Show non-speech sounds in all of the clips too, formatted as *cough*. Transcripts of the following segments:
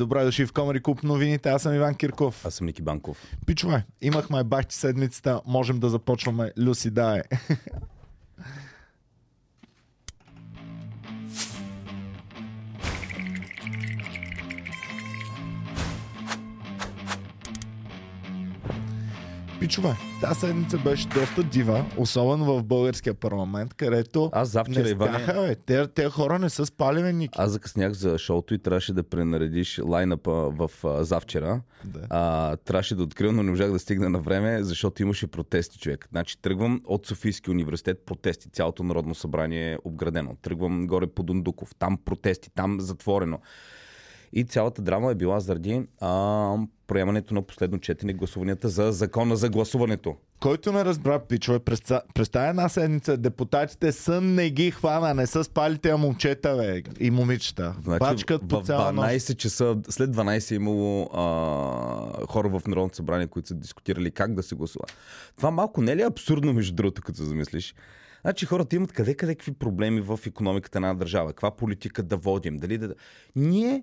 Добре дошли в Комари Куп новините. Аз съм Иван Кирков. Аз съм Ники Банков. Пичове, имахме бахти седмицата. Можем да започваме. Люси, дае. *laughs* Пичове, тази седмица беше доста дива, особено в българския парламент, където Аз завчера, не Иване, спяха, бе. Те, те хора не са спали, бе, Ники. аз закъснях за шоуто и трябваше да пренаредиш лайнапа в а, завчера. Да. А, трябваше да открия, но не можах да стигна на време, защото имаше протести, човек. Значи тръгвам от Софийския университет, протести. Цялото народно събрание е обградено. Тръгвам горе по Дундуков, там протести, там затворено. И цялата драма е била заради а, приемането на последно четене гласуванията за закона за гласуването. Който не разбра, пичове, през, през тази една седмица депутатите сън не ги хвана, не са спали тези момчета, бе, и момичета. Значи, Бачкат по цяла нощ. 12 часа, след 12 е имало а, хора в Народното събрание, които са дискутирали как да се гласува. Това малко не е ли абсурдно, между другото, като замислиш? Значи хората имат къде къде какви проблеми в економиката на една държава, каква политика да водим, дали да... Ние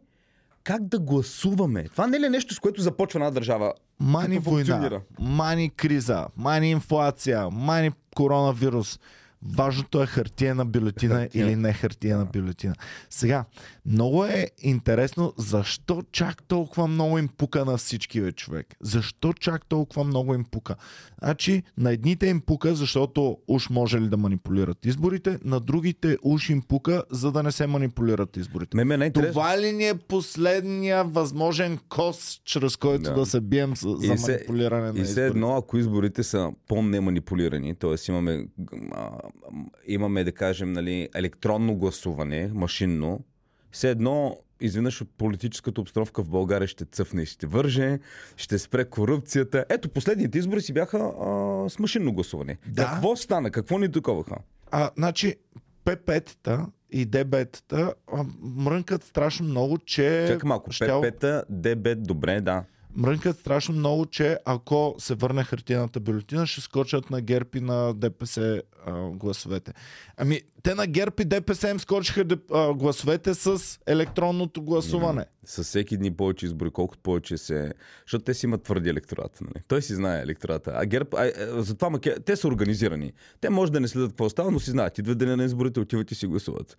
как да гласуваме? Това не е ли нещо, с което започва една държава? Мани война, мани криза, мани инфлация, мани коронавирус. Важното е хартиена бюлетина Хартия. или не хартиена бюлетина. Сега, много е интересно защо чак толкова много им пука на всички, бе, човек. Защо чак толкова много им пука? Значи, на едните им пука, защото уж може ли да манипулират изборите, на другите уж им пука, за да не се манипулират изборите. Ме ме е най-интересно. Това ли ни е последния възможен кос, чрез който да, Да. се бием за, И се- манипулиране на И все изборите? едно, ако изборите са по-неманипулирани, т.е. имаме, а, имаме, да кажем, нали, електронно гласуване, машинно, все едно изведнъж от политическата обстановка в България ще цъфне и ще върже, ще спре корупцията. Ето, последните избори си бяха а, с машинно гласуване. Да. Какво стана? Какво ни таковаха? А, значи, ПП-тата и ДБ-тата мрънкат страшно много, че... Чакай малко. щял- ПП-та, ДБ, добре, да. Мрънкат страшно много, че ако се върне хартиената бюлетина, ще скочат на ГЕРБ на ДПС а, гласовете. Ами, те на ГЕРБ и ДПС им скочиха а, гласовете с електронното гласуване. С всеки дни повече избори, колкото повече се... Защото те си имат твърди електорат. Нали? Той си знае електората. А ГЕРБ, а, а, затова маке... те са организирани. Те може да не следят какво става, но си знаят. Идва деня на изборите, отиват и си гласуват.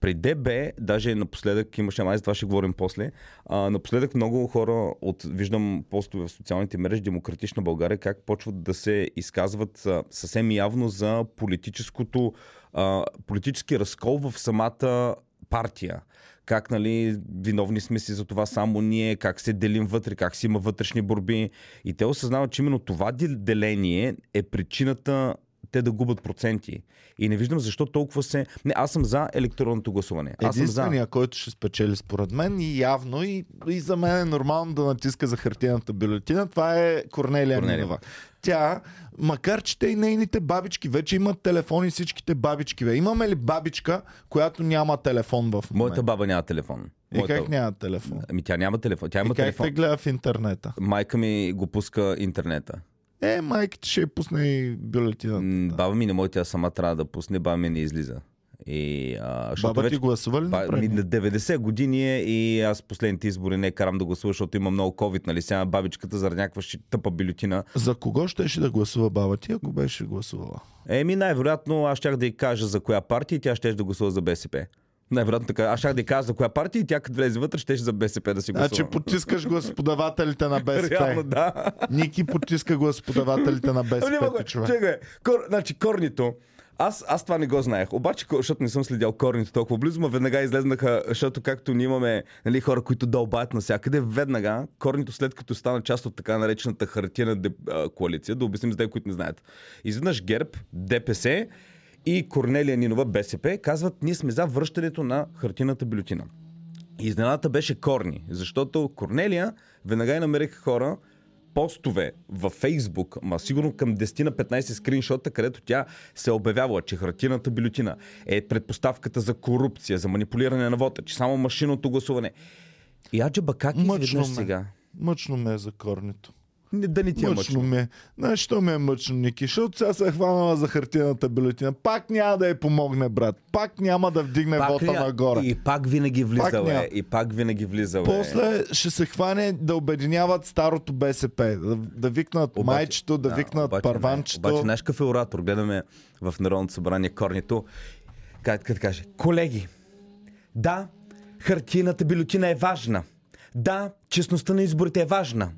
При ДБ, даже напоследък имаше, май за това ще говорим после, а, напоследък много хора, от, виждам постове в социалните мрежи, Демократична България, как почват да се изказват а, съвсем явно за политическото, а, политически разкол в самата партия. Как, нали, виновни сме си за това само ние, как се делим вътре, как си има вътрешни борби. И те осъзнават, че именно това дел- деление е причината те да губят проценти. И не виждам защо толкова се... Не, аз съм за електронното гласуване. Аз съм за. Единствения, който ще спечели според мен и явно и, и за мен е нормално да натиска за хартиената бюлетина, това е Корнелия, Корнелия. Нинова. Тя, макар че те и нейните бабички вече имат телефони всичките бабички. Бе. Имаме ли бабичка, която няма телефон в момента? Моята баба няма телефон. И Моята... как няма телефон? Ами тя няма телефон. Тя И има как телефон. те гледа в интернета? Майка ми го пуска интернета. Е, майката ще пусне и да. Баба ми не може, тя сама трябва да пусне, баба ми не излиза. И, а, Баба ти вече... гласува ли Ба, ми, на 90 години е и аз последните избори не карам да гласувам, защото има много COVID, нали? Сега бабичката заради някаква тъпа бюлетина. За кого щеше да гласува баба ти, ако беше гласувала? Еми, най-вероятно аз щях да й кажа за коя партия и тя ще да гласува за БСП. Най-вероятно така. Аз щях да кажа за коя партия и тя като влезе вътре, ще за БСП да си гласува. Значи потискаш гласоподавателите на БСП. Реално, да. Ники потиска гласоподавателите на Ами, БСП. Чакай, кор, значи корнито. Аз, аз това не го знаех. Обаче, защото не съм следял корните толкова близо, но веднага излезнаха, защото както ние имаме нали, хора, които дълбаят навсякъде, веднага корнито след като стана част от така наречената хартиена коалиция, да обясним за тези, които не знаят. Изведнъж ГЕРБ, ДПС и Корнелия Нинова, БСП, казват, ние сме за връщането на хартината бюлетина. И изненадата беше корни, защото Корнелия веднага и намериха хора, постове във Фейсбук, ма сигурно към 10 на 15 скриншота, където тя се е обявява, че хартината бюлетина е предпоставката за корупция, за манипулиране на вода, че само машинното гласуване. И аджаба как Мъчно изведнъж сега? Мъчно ме е за корнито. Не, да ни ти е Мъчно мъчно. ми е. Знаеш, що ми е мъчно, Ники? Защото сега се е хванала за хартиената бюлетина. Пак няма да я помогне, брат. Пак няма да вдигне Пак вота ли- нагоре. И пак винаги влизал няма. е. И пак винаги влизал е. После ще се хване да обединяват старото БСП. Да, да викнат Обаче- майчето, да, Да, викнат обаче, парванчето. Не, обаче, знаеш какъв е оратор? Гледаме в Народното събрание корнито. Как като каже, колеги, да, хартийната бюлетина е важна. Да, честността на изборите е важна.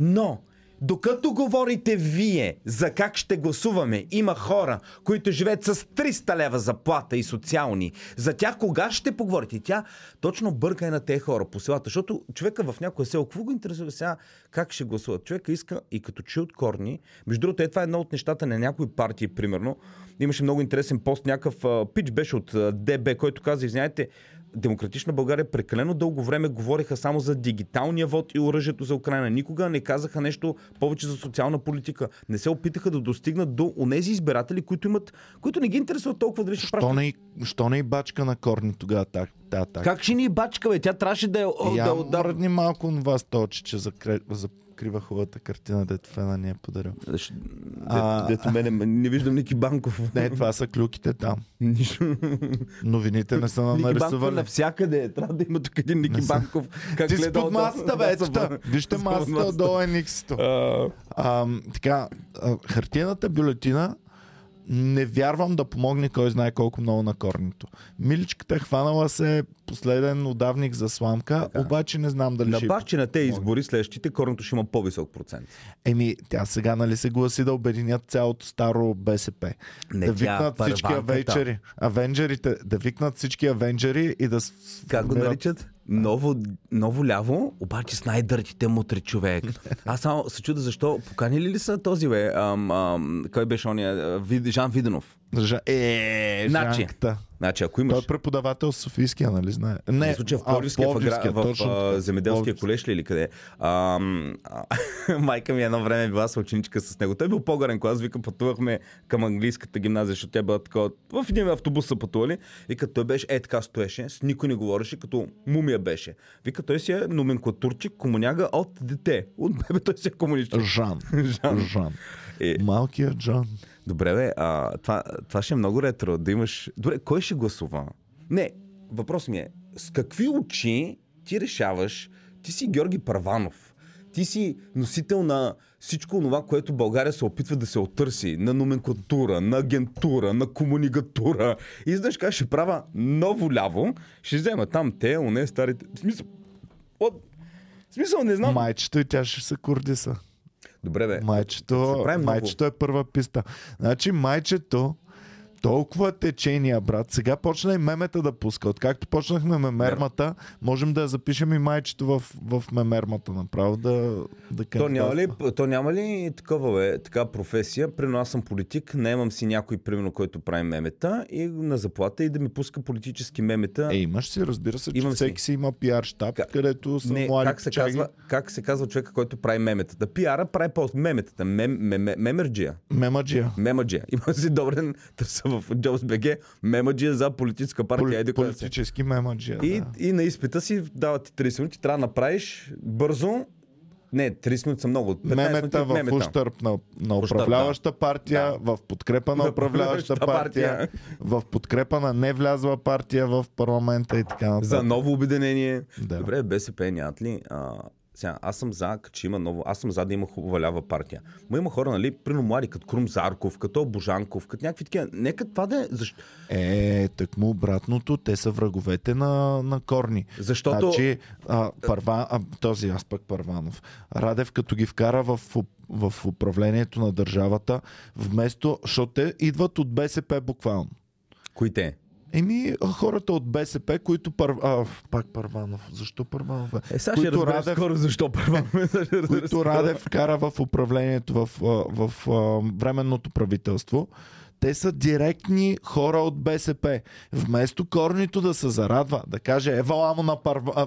Но, докато говорите вие за как ще гласуваме, има хора, които живеят с 300 лева заплата и социални. За тях кога ще поговорите? Тя точно бърка е на тези хора по селата, защото човека в някое село, какво го интересува сега как ще гласуват? Човека иска и като чу от корни. Между другото, е това е едно от нещата на някои партии, примерно. Имаше много интересен пост, някакъв пич беше от ДБ, който каза, извиняйте, Демократична България прекалено дълго време говориха само за дигиталния вод и оръжието за Украина. Никога не казаха нещо повече за социална политика. Не се опитаха да достигнат до онези избиратели, които имат, които не ги интересуват толкова дали ще Що пращат. не, и- що не и бачка на корни тогава так, та, так. Как ще ни бачка, бе? Тя трябваше да е... о, Я да, да, малко на вас точи, че закре... закрива хубавата картина, дето Фена ни е подарил. А- дето мене, не виждам Ники Банков. Не, това са клюките там. Нищо. Новините не са е нарисували. навсякъде. Трябва да има тук един Ники Не. Банков. Как Ти си под масата, на бе, ето. Вижте масата, отдолу е никсито. Така, хартиената бюлетина не вярвам да помогне кой знае колко много на корнито. Миличката е хванала се последен удавник за сламка, Така. обаче не знам дали На ще... баш, че на тези избори следващите корното ще има по-висок процент. Еми, тя сега нали се гласи да обединят цялото старо БСП. Не, да викнат всички авенджери. Авенджерите, да викнат всички авенджери и да Как го наричат? Ново, ново ляво, обаче с най-дъртите мутри човек. Аз само се чуда защо. Поканили ли са този, бе? Ам, ам, кой беше ония? Жан Виденов. Жа... Е, Значи, Жанката. Значи, ако Той имаш... е преподавател в Софийския, нали знае? Не, Не, случая в Пловдивския, в, Пловдивския, в, в, точно земеделския колеж ли или къде? А, а, *laughs* майка ми едно време е била съученичка с него. Той е бил по-горен клас, вика, пътувахме към английската гимназия, защото тя била такова. В един автобус са пътували. Вика, той беше е така стоеше, с никой не говореше, като мумия беше. Вика, той си е номенклатурчик, комуняга от дете. От бебе той си е комунистчик. Жан. *laughs* Жан. Жан. Е, Малкият Жан. Добре, бе, а, това, това ще е много ретро, да имаш... Добре, кой ще гласува? Не, въпрос ми е, с какви очи ти решаваш, ти си Георги Парванов, ти си носител на всичко това, което България се опитва да се отърси, на номенклатура, на агентура, на комуникатура. И знаеш как ще правя ново ляво, ще взема там те, оне старите... В смисъл, от... в смисъл не знам. Майчето и тя ще се курдиса. Добре, бе. Майчето, майчето е първа писта. Значи майчето толкова течения, брат. Сега почна и мемета да пуска. Откакто почнахме мемермата, можем да я запишем и майчето в, в мемермата направо да, да То няма, ли, то няма ли такова, бе, така професия? Примерно аз съм политик, наемам си някой, примерно, който прави мемета и на заплата и да ми пуска политически мемета. Е, имаш си, разбира се, че Имам всеки си има пиар щаб, Как- където са не, млади как се, чаги. казва, как се казва човека, който прави меметата? Пиара прави пост. Меметата. Мем, мем, мемерджия. Мемаджия. Мемаджия. Има си добрен търса в JobsBG. Мемаджия за политическа партия. Поли, си. политически мемаджия. И, да. и на изпита си дават ти 30 минути, трябва да направиш бързо. Не, 30 минути са много. 15 Мемета в ущърп на, на ущърб, управляваща партия, в подкрепа на *laughs* управляваща партия. в подкрепа на невлязла партия в парламента и така нататък. За ново обединение. Да. Добре, БСП нямат ли? А, сега, аз съм за, че има ново. Аз съм за да има хубава лява партия. Но има хора, нали, прино млади, като Крум Зарков, като Божанков, като някакви такива. Нека това да е. Защо? Е, тъкмо обратното, те са враговете на, на корни. Защото. Значи, а, Парва, а, този аз пък Парванов. Радев, като ги вкара в, в управлението на държавата, вместо, защото те идват от БСП буквално. Кои те? Еми, хората от БСП, които... Пар... А, пак Парванов. Защо Парванов? бе? Е, сега ще Които разбереш Радев- скоро защо първа. които Радев вкара в управлението, в, в, в а, временното правителство, те са директни хора от БСП. Вместо корнито да се зарадва, да каже, ева ламо на парва...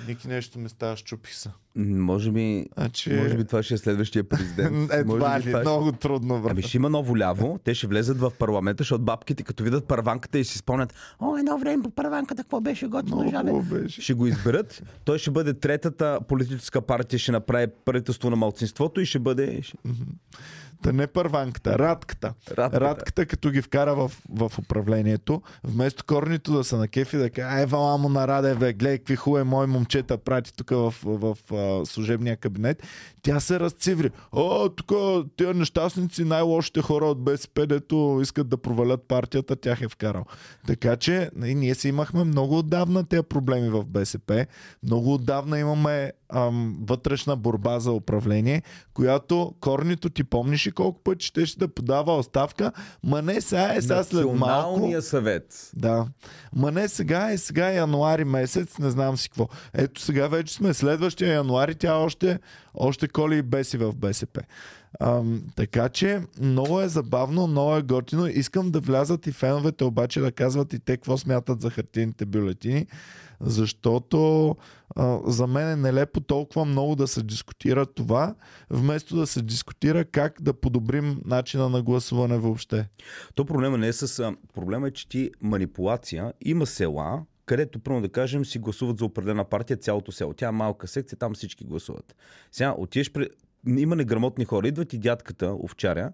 А, Ники нещо ми става, щупих се. Може би, Значи... може би това ще е следващия президент. *laughs* Едва Може би ли, това ще- много трудно, брат. Ами ще има ново ляво, те ще влезат в парламента, защото бабките като видят първанката и си спомнят, о, едно време по първанката, какво беше готино, жабе. беше. Ще го изберат, той ще бъде третата политическа партия, ще направи правителство на малцинството и ще бъде... Та не първанката, радката. Радката. Радката, като ги вкара в, в управлението, вместо корнито да са на кефи, да кажа, ай, вала му на Раде, бе, гледай какви хубави мои момчета прати тук в, в, в а, служебния кабинет, тя се разциври. О, тук тия нещастници, най-лошите хора от БСП, дето искат да провалят партията, тях е вкарал. Така че и ние си имахме много отдавна тези проблеми в БСП. Много отдавна имаме ам, вътрешна борба за управление, която корнито ти помниш и колко пъти ще, ще да подава оставка, ма не сега е сега след малко. Съвет. Да. Ма не сега е сега е януари месец, не знам си какво. Ето сега вече сме следващия януари, тя още, още коли и беси в БСП. Ам, така че много е забавно, много е готино. Искам да влязат и феновете обаче да казват и те какво смятат за хартиените бюлетини, защото а, за мен е нелепо толкова много да се дискутира това, вместо да се дискутира как да подобрим начина на гласуване въобще. То проблема не е с... Проблема е, че ти манипулация има села, където, първо да кажем, си гласуват за определена партия цялото село. Тя е малка секция, там всички гласуват. Сега отиеш при... Има неграмотни хора. Идват и дядката, овчаря,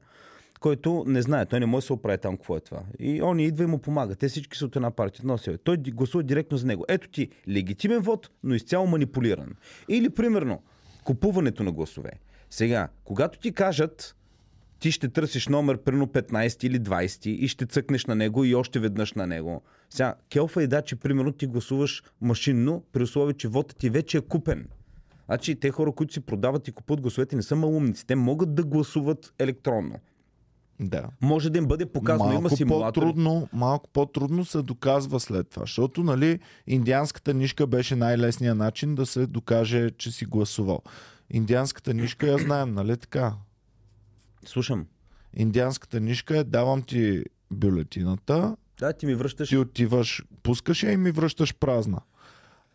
който не знае, той не може да се оправи там какво е това. И он идва и му помага. Те всички са от една партия, едно. Той гласува директно за него. Ето ти легитимен вод, но изцяло манипулиран. Или, примерно, купуването на гласове. Сега, когато ти кажат, ти ще търсиш номер примерно 15 или 20 и ще цъкнеш на него и още веднъж на него. Сега, келфа и да, че примерно ти гласуваш машинно, при условие, че вотът ти вече е купен. Значи те хора, които си продават и купуват гласовете, не са малумници. Те могат да гласуват електронно. Да. Може да им бъде показано, има малко симулатори. по-трудно, малко по-трудно се доказва след това, защото нали, индианската нишка беше най-лесният начин да се докаже, че си гласувал. Индианската нишка я знаем, нали така? Слушам. Индианската нишка е давам ти бюлетината, Да, ти ми връщаш. ти отиваш, пускаш я и ми връщаш празна.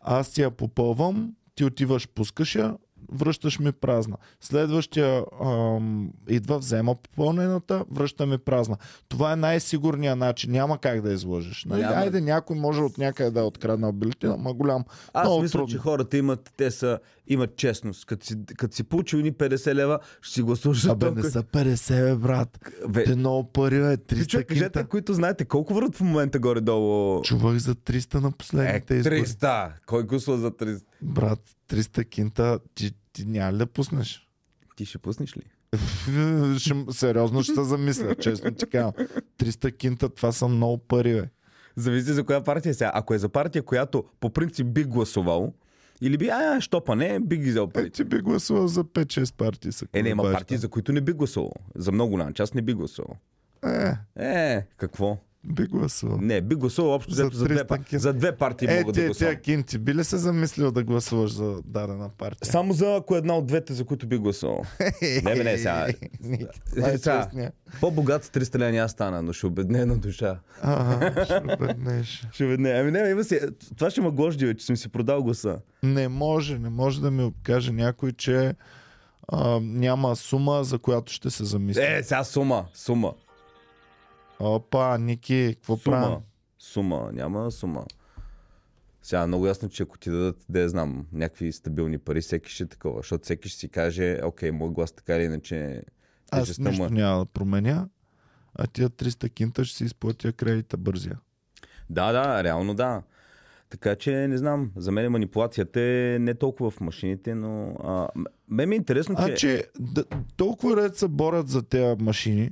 Аз ти я попълвам, ти отиваш, пускаш я, връщаш ми празна. Следващия ам, идва, взема попълнената, връща ми празна. Това е най-сигурният начин. Няма как да излъжеш. Нали? Няма. Айде, някой може от някъде да е откраднал бюлетина, ма голям. Аз много мисля, трудно. че хората имат, те са, имат честност. Като си, като си получил ни 50 лева, ще си гласуваш за Абе, не са 50, бе, брат. Бе, Те много пари, бе. ти 300 човек, кажете, които знаете колко върват в момента горе-долу. Чувах за 300 на Е, последните избори. 300. Кой гласува за 300? Брат, 300 кинта, ти, ти няма ли да пуснеш? Ти ще пуснеш ли? *laughs* ще, сериозно ще се замисля, честно ти казвам. 300 кинта, това са много пари, бе. Зависи за коя партия е сега. Ако е за партия, която по принцип би гласувал, или би, а, щопа не, би ги взел Е, пари. ти би гласувал за 5-6 партии. Са, Е, не, има партии, за които не би гласувал. За много голяма част не би гласувал. Е, Е, какво? Би гласувал. Не, би гласувал общо За за, две, 300 па- кин. за две партии Е, мога да тия, гласувам. тия кинти, би ли се замислил да гласуваш за дадена партия? Само за ако е една от двете, за които би гласувал. Не, бе, не, *laughs* сега. Ники, това е. По-богат с 300 лева няма стана, но ще обедне на душа. Ага, ще обеднеш. *laughs* Ще обедне. Ами не, има си. Това ще ме гложди, че съм си продал гласа. Не може, не може да ми каже някой, че а, няма сума, за която ще се замисли. Е, сега сума, сума. Опа, Ники, какво правим? Сума. Сума, няма сума. Сега е много ясно, че ако ти дадат, да я знам, някакви стабилни пари, всеки ще е такова. Защото всеки ще си каже, окей, мой глас така или иначе Аз нищо е. няма да променя, а тия 300 кинта ще си изплатя кредита бързия. Да, да, реално да. Така че, не знам, за мен манипулацията е не толкова в машините, но... А, м- мен ми е интересно, че... А че да, толкова ред се борят за тези машини,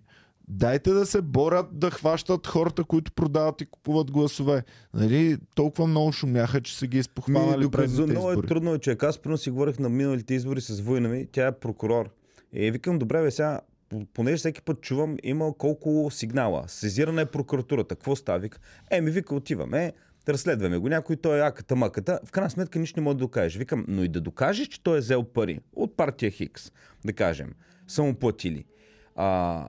дайте да се борят да хващат хората, които продават и купуват гласове. Нали, толкова много шумяха, че са ги изпохванали предните доказано е избори. трудно, че аз примерно си говорих на миналите избори с война ми, тя е прокурор. И викам, добре, бе, сега, понеже всеки път чувам, има колко сигнала. Сезирана е прокуратурата. Какво става? Вика, е, ми вика, отиваме, разследваме го. Някой той е аката маката. В крайна сметка нищо не може да докажеш. Викам, но и да докажеш, че той е взел пари от партия Хикс, да кажем, са му платили. А,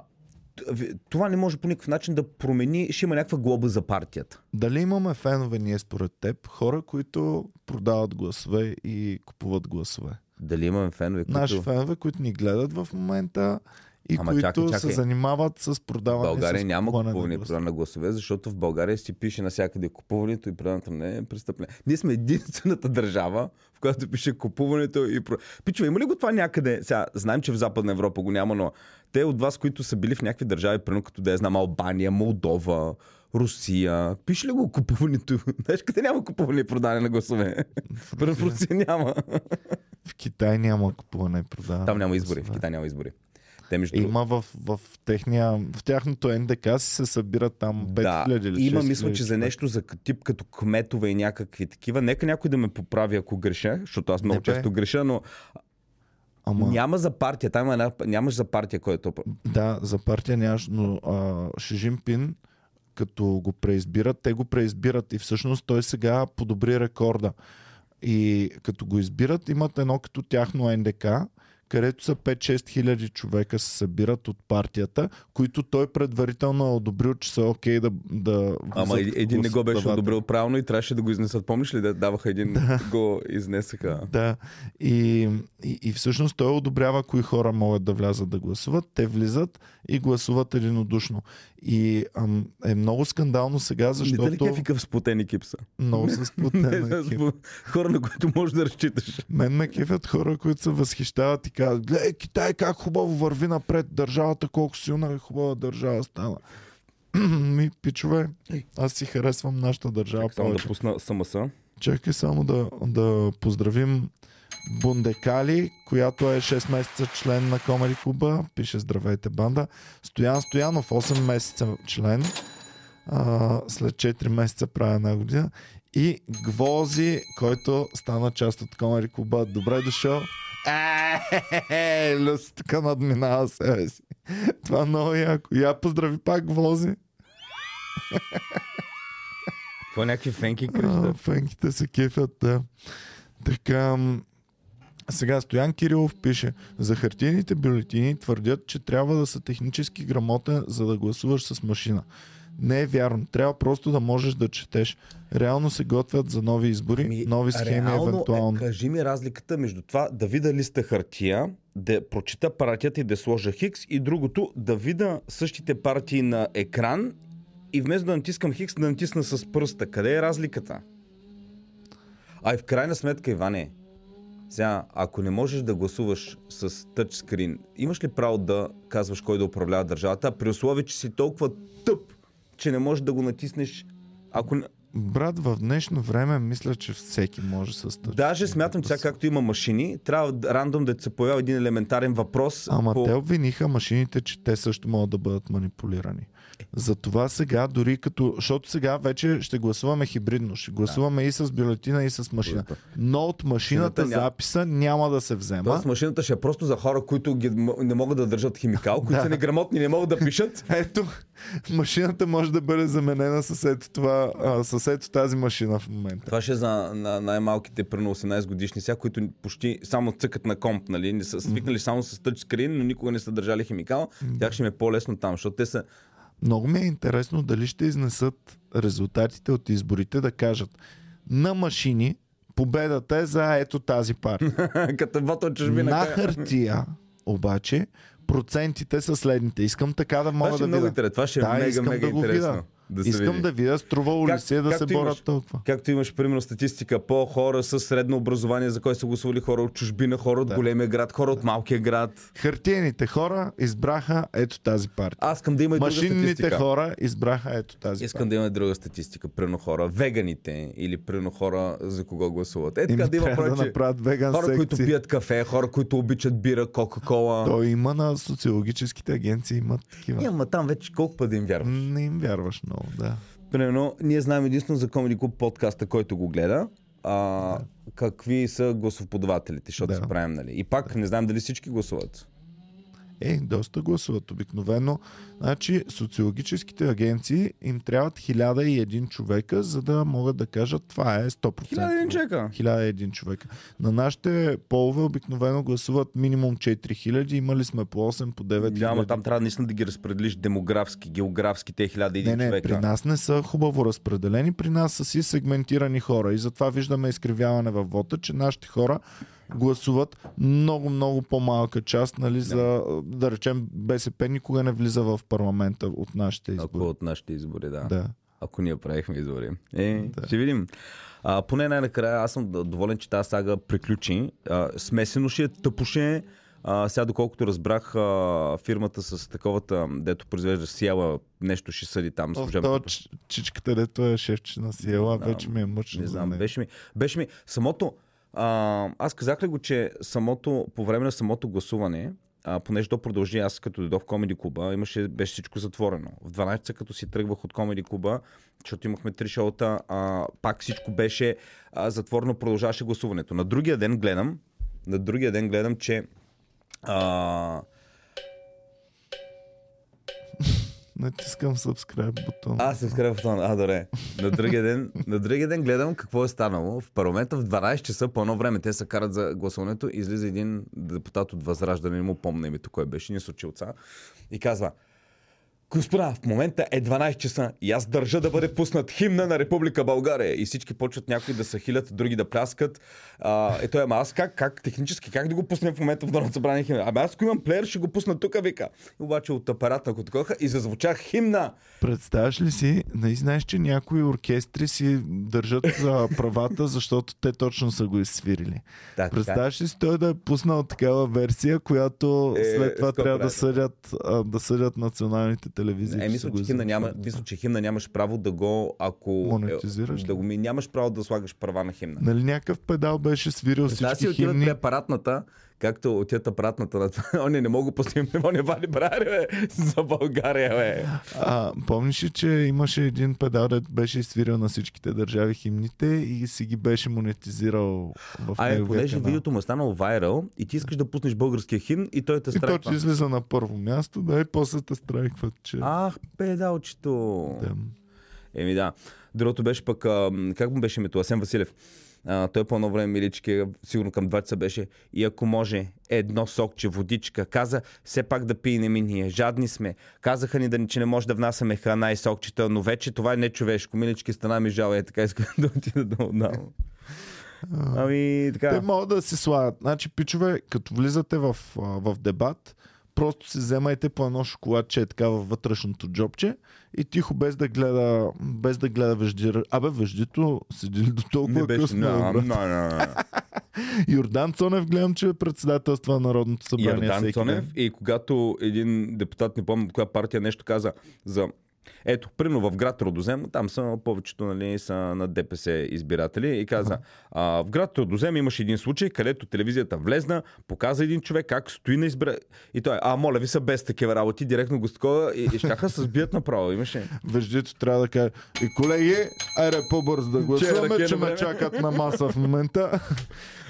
това не може по никакъв начин да промени, ще има някаква глоба за партията. Дали имаме фенове ние според теб, хора, които продават гласове и купуват гласове? Дали имаме фенове, които... Наши фенове, които ни гледат в момента и Ама които чакай, чакай. се занимават с В продаване България с няма купуване и продаване на гласове, защото в България си пише навсякъде купуването и продаването не е престъпление. Ние сме единствената държава, в която пише купуването и про... Пичува, има ли го това някъде? Сега, знаем, че в Западна Европа го няма, но те от вас, които са били в някакви държави, примерно като да я знам, Албания, Молдова, Русия, пише ли го купуването? *laughs* Знаеш, къде няма купуване и продаване на гласове? Примерно в Русия няма. В Китай няма купуване и продаване. Там няма избори, в. Китай няма избори. Те между Има в, в, техния, в тяхното НДК се събират там 5000 Да, или има 6000 мисля, че за нещо за тип като кметове и някакви такива. Нека някой да ме поправи, ако греша, защото аз много Не, често греша, но Ама, няма за партия. Там има една, нямаш за партия, който Да, за партия нямаш, но а, Ши Жинпин, като го преизбират, те го преизбират и всъщност той сега подобри рекорда. И като го избират, имат едно като тяхно НДК, където са 5-6 хиляди човека се събират от партията, които той предварително е одобрил, че са окей да, да Ама един, не го беше одобрил правилно и трябваше да го изнесат. Помниш ли да даваха един, *laughs* го изнесаха? Да. И, и, и всъщност той одобрява кои хора могат да влязат да гласуват. Те влизат и гласуват единодушно. И ам, е много скандално сега, Не защото дали кефика в сплотен екип са? много *laughs* Не, сплутен екип. Хора, на които можеш да разчиташ. Мен ме кефят хора, които се възхищават и казват, гледай Китай как хубаво върви напред, държавата колко силна и хубава държава стана. *clears throat* Ми, пичове, аз си харесвам нашата държава Само да пусна СМС. Чакай само да, да поздравим Бундекали, която е 6 месеца член на Комери Клуба. Пише здравейте банда. Стоян Стоянов, 8 месеца член. А, след 4 месеца прави една година. И Гвози, който стана част от Комери Клуба. Добре дошъл. Е, Люси тук надминава себе си. Това е много яко. Я поздрави пак Гвози. Е някакви фенки да. фенките се кефят, да. Така, сега Стоян Кирилов пише, за хартийните бюлетини твърдят, че трябва да са технически грамотен, за да гласуваш с машина. Не е вярно. Трябва просто да можеш да четеш. Реално се готвят за нови избори, Ми, нови схеми реално евентуално. Е, кажи ми разликата между това да видя листа хартия, да прочита партията и да сложа хикс и другото да видя същите партии на екран и вместо да натискам хикс, да натисна с пръста. Къде е разликата? А и в крайна сметка, Иване, сега, ако не можеш да гласуваш с тъчскрин, имаш ли право да казваш кой да управлява държавата, при условие, че си толкова тъп, че не можеш да го натиснеш ако. Брат, в днешно време мисля, че всеки може с тъч. Даже смятам, че сега както има машини, трябва рандом да се появява един елементарен въпрос. Ама по... те обвиниха машините, че те също могат да бъдат манипулирани. Затова сега, дори като... Защото сега вече ще гласуваме хибридно. Ще гласуваме и с бюлетина, и с машина. Но от машината ня- записа няма да се взема. Тоест машината ще е просто за хора, които ги, не могат да държат химикал, които са неграмотни, не могат да пишат. *laughs* Ето, машината може да бъде заменена с ето, това, а, с ето тази машина в момента. Това ще е за на най-малките, примерно 18 годишни сега, които почти само цъкат на комп, нали? Не са свикнали само с тъчскрин, но никога не са държали химикал. Тях ще им е по-лесно там, защото те са... Много ми е интересно дали ще изнесат резултатите от изборите да кажат на машини победата е за ето тази партия. *laughs* като вото от чужбина. На хартия, обаче, процентите са следните. Искам така да Това мога ще е да много видя. Това ще е Да, мега, мега да интересно. видя. Да се Искам види. да видя струвало ли Как- си е да се борят имаш- толкова. Както имаш, примерно, статистика по хора с средно образование, за кой са гласували хора от чужбина, хора от Да. големия град, хора от малкия град. Хартиените хора избраха ето тази партия. Аз искам да има и друга Машинните статистика. хора избраха ето тази Искам да има и друга статистика. Прено хора, веганите или прено хора за кого гласуват. Е, така партия. да има трябва да проче. направят веган Хора, които секции. пият кафе, хора, които обичат бира, кока-кола. То има на социологическите агенции, имат такива. Няма там вече колко пъти да им вярваш. Не им вярваш много, да. Примерно, ние знаем единствено за Comedy Club подкаста, който го гледа. А, какви са гласоподавателите, защото Да. се правим, нали? И пак не знаем дали всички гласуват. Е, доста гласуват обикновено. Значи, социологическите агенции им трябват 1001 човека, за да могат да кажат това е 100%. Хиляда един човека. 1001 човека. На нашите полове обикновено гласуват минимум 4000. Имали сме по 8, по 9 Няма, там трябва наистина да ги разпределиш демографски, географски, те хиляда един не, не, човека. при нас не са хубаво разпределени, при нас са си сегментирани хора и затова виждаме изкривяване във вода, че нашите хора гласуват много, много по-малка част, нали, за, да речем, БСП никога не влиза в парламента от нашите избори. Ако от нашите избори, да. Да. Ако ние правихме избори. Е, Да. ще видим. А, поне най-накрая аз съм доволен, че тази сага приключи. А, смесено ще е, тъпо ще е. А, сега, доколкото разбрах, а, фирмата с таковата, дето произвежда Сиела, нещо ще съди там. Служебно. това чичката, дето е шефче на Сиела, Да, вече ми е мъчно Не знам, беше ми, беше ми самото... А, аз казах ли го, че самото, по време на самото гласуване, а, понеже то продължи, аз като дойдох в Комеди клуба, имаше, беше всичко затворено. В 12 часа, като си тръгвах от Комеди клуба, защото имахме три шоута, а, пак всичко беше а, затворено, продължаваше гласуването. На другия ден гледам, на другия ден гледам, че а, Натискам subscribe бутон. Вкарах в това. А, добре. На другия, ден, на другия ден гледам какво е станало. В парламента в 12 часа по едно време те се карат за гласуването. Излиза един депутат от Възраждане, не му помня името, кой беше, ни очилца. И казва, Господа, в момента е 12 часа и аз държа да бъде пуснат химна на Република България. И всички почват някои да се хилят, други да пляскат. А, ето, ама аз как, как технически, как да го пуснем в момента в Народното събрание химна? Абе аз ако имам плеер, ще го пусна тук, вика. И обаче от апарата, ако такова, и зазвуча химна. Представяш ли си, нали знаеш, че някои оркестри си държат а, правата, защото те точно са го изсвирили. Да, Представяш ли си той да е пуснал такава версия, която Е, след това трябва да съдят, а, да съдят националните телевизии? Е, мисля, че химна няма, мисля, че химна нямаш право да го, ако... Монетизираш е? Да го ми, нямаш право да слагаш права на химна. Нали някакъв педал беше свирил Представя си всички отиват химни? при апаратната, както отиват апаратната на това. *laughs* Они не мога пуснем, не мога вали брари, бе, за България, бе. А, помниш ли, че имаше един педал, да беше свирил на всичките държави химните и си ги беше монетизирал в А е, понеже канал. видеото му е станало вайрал и ти искаш да пуснеш българския химн и той те И то, че страйква. излиза на първо място, да и после те страйкват, че... Ах, педалчето. Да. Еми да. Другото беше пък, а, как му беше името, Асен Василев. А, той по едно време милички, сигурно към 2 часа беше. И ако може, едно сокче, водичка. Каза, все пак да пием и ние. Жадни сме. Казаха ни да, ни, че не може да внасяме храна и сокчета, но вече това е нечовешко. Милички стана ми жал, е така искам *laughs* да отида да отдам. Ами, Те така. могат да си слагат. Значи, пичове, като влизате в, в дебат, просто си вземайте по едно шоколадче така във вътрешното джобче и тихо, без да гледа, без да гледа вежди. Абе, веждито седи ли до толкова Не беше. късно? No, брат? no, no, no. Йордан Цонев гледам, че е председателства на Народното събрание. Йордан Цонев и когато един депутат, не помня коя партия, нещо каза за ето, примерно в град Родозем, там са повечето нали, са на ДПС избиратели и каза, а, в град Родозем имаше един случай, където телевизията влезна, показа един човек как стои на избира... И той, а, моля ви са без такива работи, директно го такова и, и щяха се сбият направо, имаше. Веждито трябва да каже. И колеги, айде по-бързо да гласуваме, че ме чакат на маса в момента.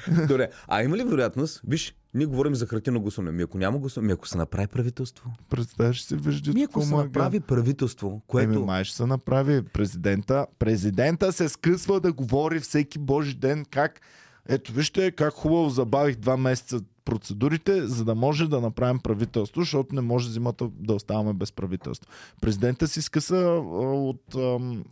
*laughs* Добре, а има ли вероятност, виж, ние говорим за хартино гласуване, ми ако няма гласуване, ми ако се направи правителство, Представяш си веждито. ми ако се е направи правителство, Което... Еми, май ще се направи. Президента, президента се скъсва да говори всеки божи ден как ето вижте как хубаво забавих два месеца процедурите, за да може да направим правителство, защото не може зимата да оставаме без правителство. Президента си скъса от,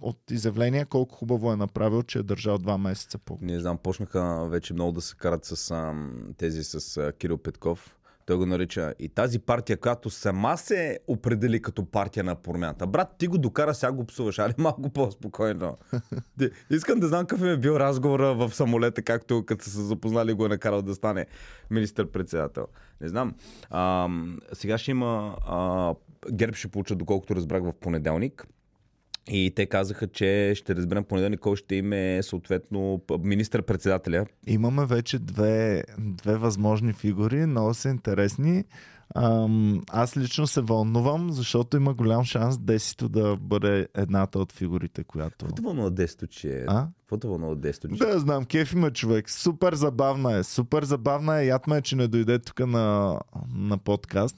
от изявления колко хубаво е направил, че е държал два месеца по. Не знам, почнаха вече много да се карат с тези с Кирил Петков. Той го нарича и тази партия, която сама се определи като партия на промяната. Брат, ти го докара, сега го псуваш, али малко по-спокойно. *laughs* Искам да знам какъв е бил разговора в самолета, както като са се запознали го е накарал да стане министър-председател. Не знам. А, сега ще има... А, Герб ще получат, доколкото разбрах, в понеделник. И те казаха, че ще разберем понеделник кой ще им е съответно министър-председателя. Имаме вече две, две възможни фигури, много са интересни. Ам, аз лично се вълнувам, защото има голям шанс Десито да бъде едната от фигурите, която... Какво вълнува десето, че... А? Какво вълнува десето, че... Да, знам, кеф има човек. Супер забавна е. Супер забавна е. Ятма е, че не дойде тук на, на подкаст.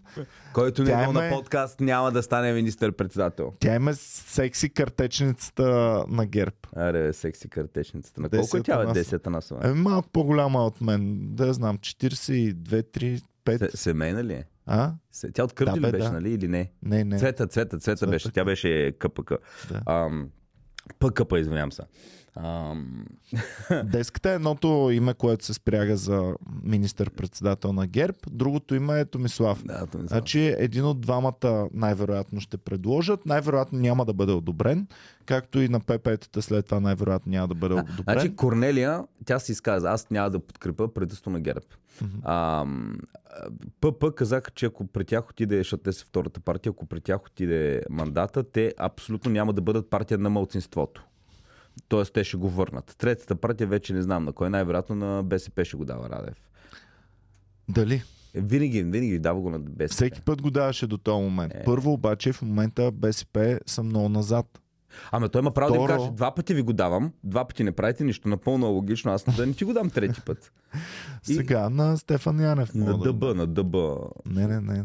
Който не е на подкаст, няма да стане министър-председател. Тя има секси картечницата на ГЕРБ. Аре, секси картечницата. На колко е тя? Атанасова. 10 Атанасова? Е, малко по-голяма от мен. Да знам, 42, 3, 5. Се- Семейна ли е? А? Тя от Кърджи Да, ли бе, беше, да. нали? Или не? Не, не. Цвета, цвета, цвета Цвета. беше. Тя беше КПК. Да. Ам, ПКП, извинявам се. Ам, *laughs* Деската е едното име, което се спряга за министър-председател на ГЕРБ. Другото име е Томислав. да, то не знам. Значи един от двамата най-вероятно ще предложат. Най-вероятно няма да бъде одобрен, както и на ПП-тата след това най-вероятно няма да бъде одобрен. Значи Корнелия, тя си изказа, аз няма да подкрепя правителство на ГЕРБ. Ам, ПП казаха, че ако при тях отиде, защото те са втората партия, ако при тях отиде мандата, те абсолютно няма да бъдат партия на мълцинството. Тоест те ще го върнат. Третата партия вече не знам на кой, най-вероятно на БСП ще го дава Радев. Дали? Винаги, винаги дава го на БСП. Всеки път го даваше до този момент. Е. Първо обаче в момента БСП са много назад. Ама той има право да им Второ- каже, два пъти ви го давам, два пъти не правите нищо, напълно логично, аз да не ти го дам трети път. И- *laughs* Сега на Стефан Янев. На да- дъба, на дъба. Не, не, не.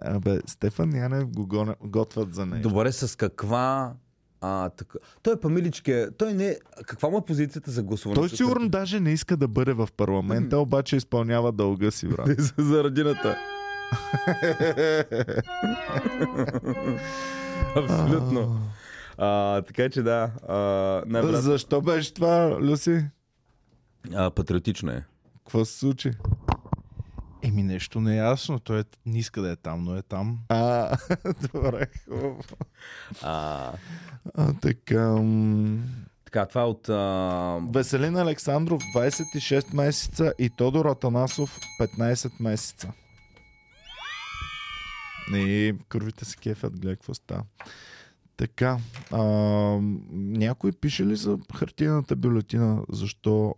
Абе, Стефан Янев го готвят за него. Добре, с каква... А, така. Той е памиличка. Той не... Каква му е позицията за гласуване? Той сигурно даже не иска да бъде в парламента, обаче изпълнява дълга си, брат. *laughs* за родината. *laughs* Абсолютно. А, така че да. А, най-вероятно- Защо беше това, Люси? а, патриотично е. Какво се случи? Еми нещо не е ясно. Той е, не иска да е там, но е там. А, *laughs* добре, хубаво. А, А, така. м, така, това е от... А... Веселин Александров 26 месеца и Тодор Атанасов 15 месеца. И кървите се кефят, гледай какво става. Така, а, някой пише ли за хартиената бюлетина? Защо?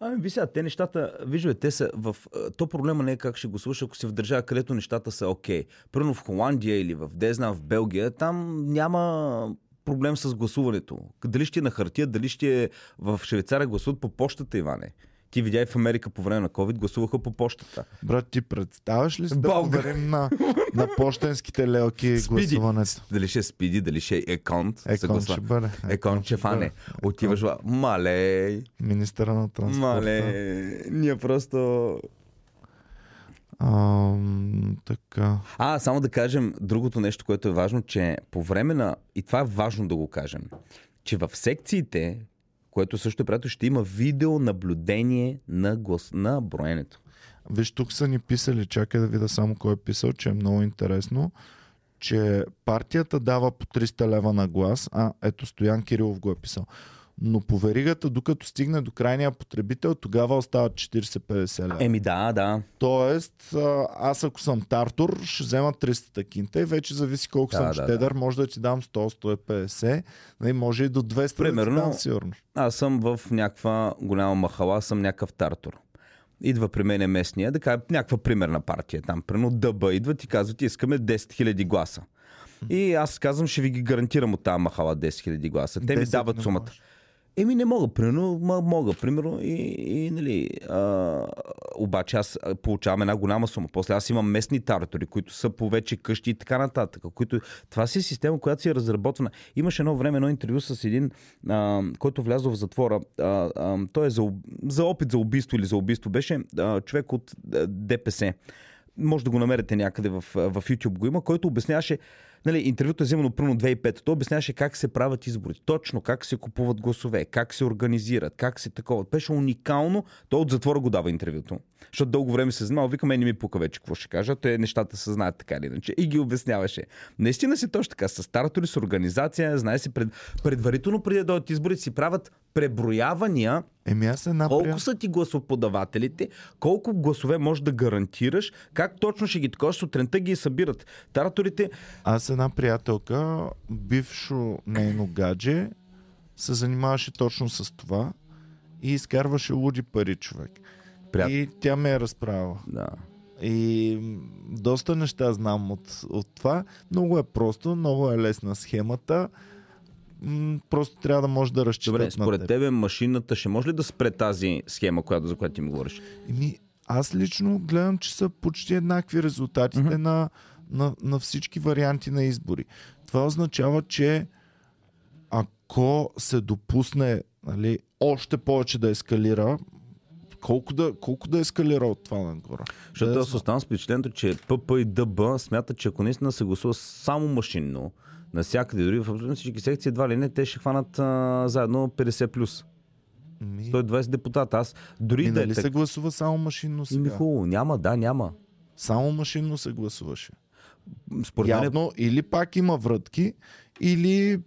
Ами, ви сега, те нещата, виждате, те са в... То проблема не е как ще го слуша, ако си в държава, където нещата са окей. Примерно в Холандия или в Дезна, в Белгия, там няма проблем с гласуването. Дали ще е на хартия, дали ще е в Швейцария гласуват по почтата, Иване. Ти видя и в Америка по време на COVID гласуваха по почтата. Брат, ти представяш ли си да проверим на, на почтенските лелки Спиди. гласуването? Дали ще е спиди, дали ще е еконт. се Екон гласува. ще бъде. Екон ще фане. Отиваш. Мале, Министъра на транспорта. мале. Ние просто... Ам, така. А, само да кажем другото нещо, което е важно, че по време на... И това е важно да го кажем. Че в секциите, което също е приятел, ще има видеонаблюдение на, глас... на броенето. Виж, тук са ни писали, чакай да видя само кой е писал, че е много интересно, че партията дава по 300 лева на глас. А, ето Стоян Кирилов го е писал. Но по веригата, докато стигне до крайния потребител, тогава остават 40-50 лева. Еми да, да. Тоест, аз ако съм тартор, ще взема 300 кинта и вече зависи колко Да, съм да, щедър. Може да ти дам 100-150, нали, може и до 200 Примерно, да ти дам сигурно. Аз съм в някаква голяма махала, съм някакъв тартор. Идва при мен местния, да кажа някаква примерна партия, там, примерно ДБ, идват и казват, искаме 10 000 гласа. И аз казвам, ще ви ги гарантирам от тази махала 10 000 гласа. Те ми 10 дават сумата. можеш. Еми не мога, примерно, мога, примерно, и, и нали, а, обаче аз получавам една голяма сума. После аз имам местни тартори, които са по вече къщи и така нататък. Които... Това си е система, която си е разработвана. Имаше едно време едно интервю с един, а, който влязъл в затвора. А, а, той е за, за опит за убийство или за убийство. Беше а, човек от ДПС. Може да го намерите някъде в, в YouTube го има, който обясняваше Нали, интервюто е взимано пръвно 2005. Той обясняваше как се правят избори. Точно как се купуват гласове, как се организират, как се такова. Беше уникално. Той от затвора го дава интервюто. Защото дълго време се знал. Викаме, не ми пука вече какво ще кажа. Те нещата се знаят така или иначе. И ги обясняваше. Наистина си точно така. С стартори, с организация, знае се пред, предварително преди да дойдат избори, си правят преброявания Еми аз една колко приятел... са ти гласоподавателите, колко гласове можеш да гарантираш, как точно ще ги такова, сутринта ги събират. Тараторите, Аз една приятелка, бившо нейно гадже, се занимаваше точно с това и изкарваше луди пари човек. Прият... И тя ме е разправила. да. И доста неща знам от, от това. Много е просто, много е лесна схемата. М, Просто трябва да може да разчитат Добре, според теб. тебе машината ще може ли да спре тази схема, която, за която ти ми говориш? Еми, аз лично гледам, че са почти еднакви резултатите Мгм. на, на, на всички варианти на избори. Това означава, че ако се допусне нали, още повече да ескалира, колко да, колко да ескалира от това нагоре? Защото Да, аз оставам с впечатлението, че ПП и ДБ смятат, че ако наистина се гласува само машинно, навсякъде, дори в абсолютно всички секции, едва ли не, те ще хванат а, заедно 50 плюс. Ми, 120 депутата. Аз дори ми, да е нали се така. гласува само машинно сега? хубаво, няма, да, няма. Само машинно се гласуваше. Според мен, Явно или пак има врътки, или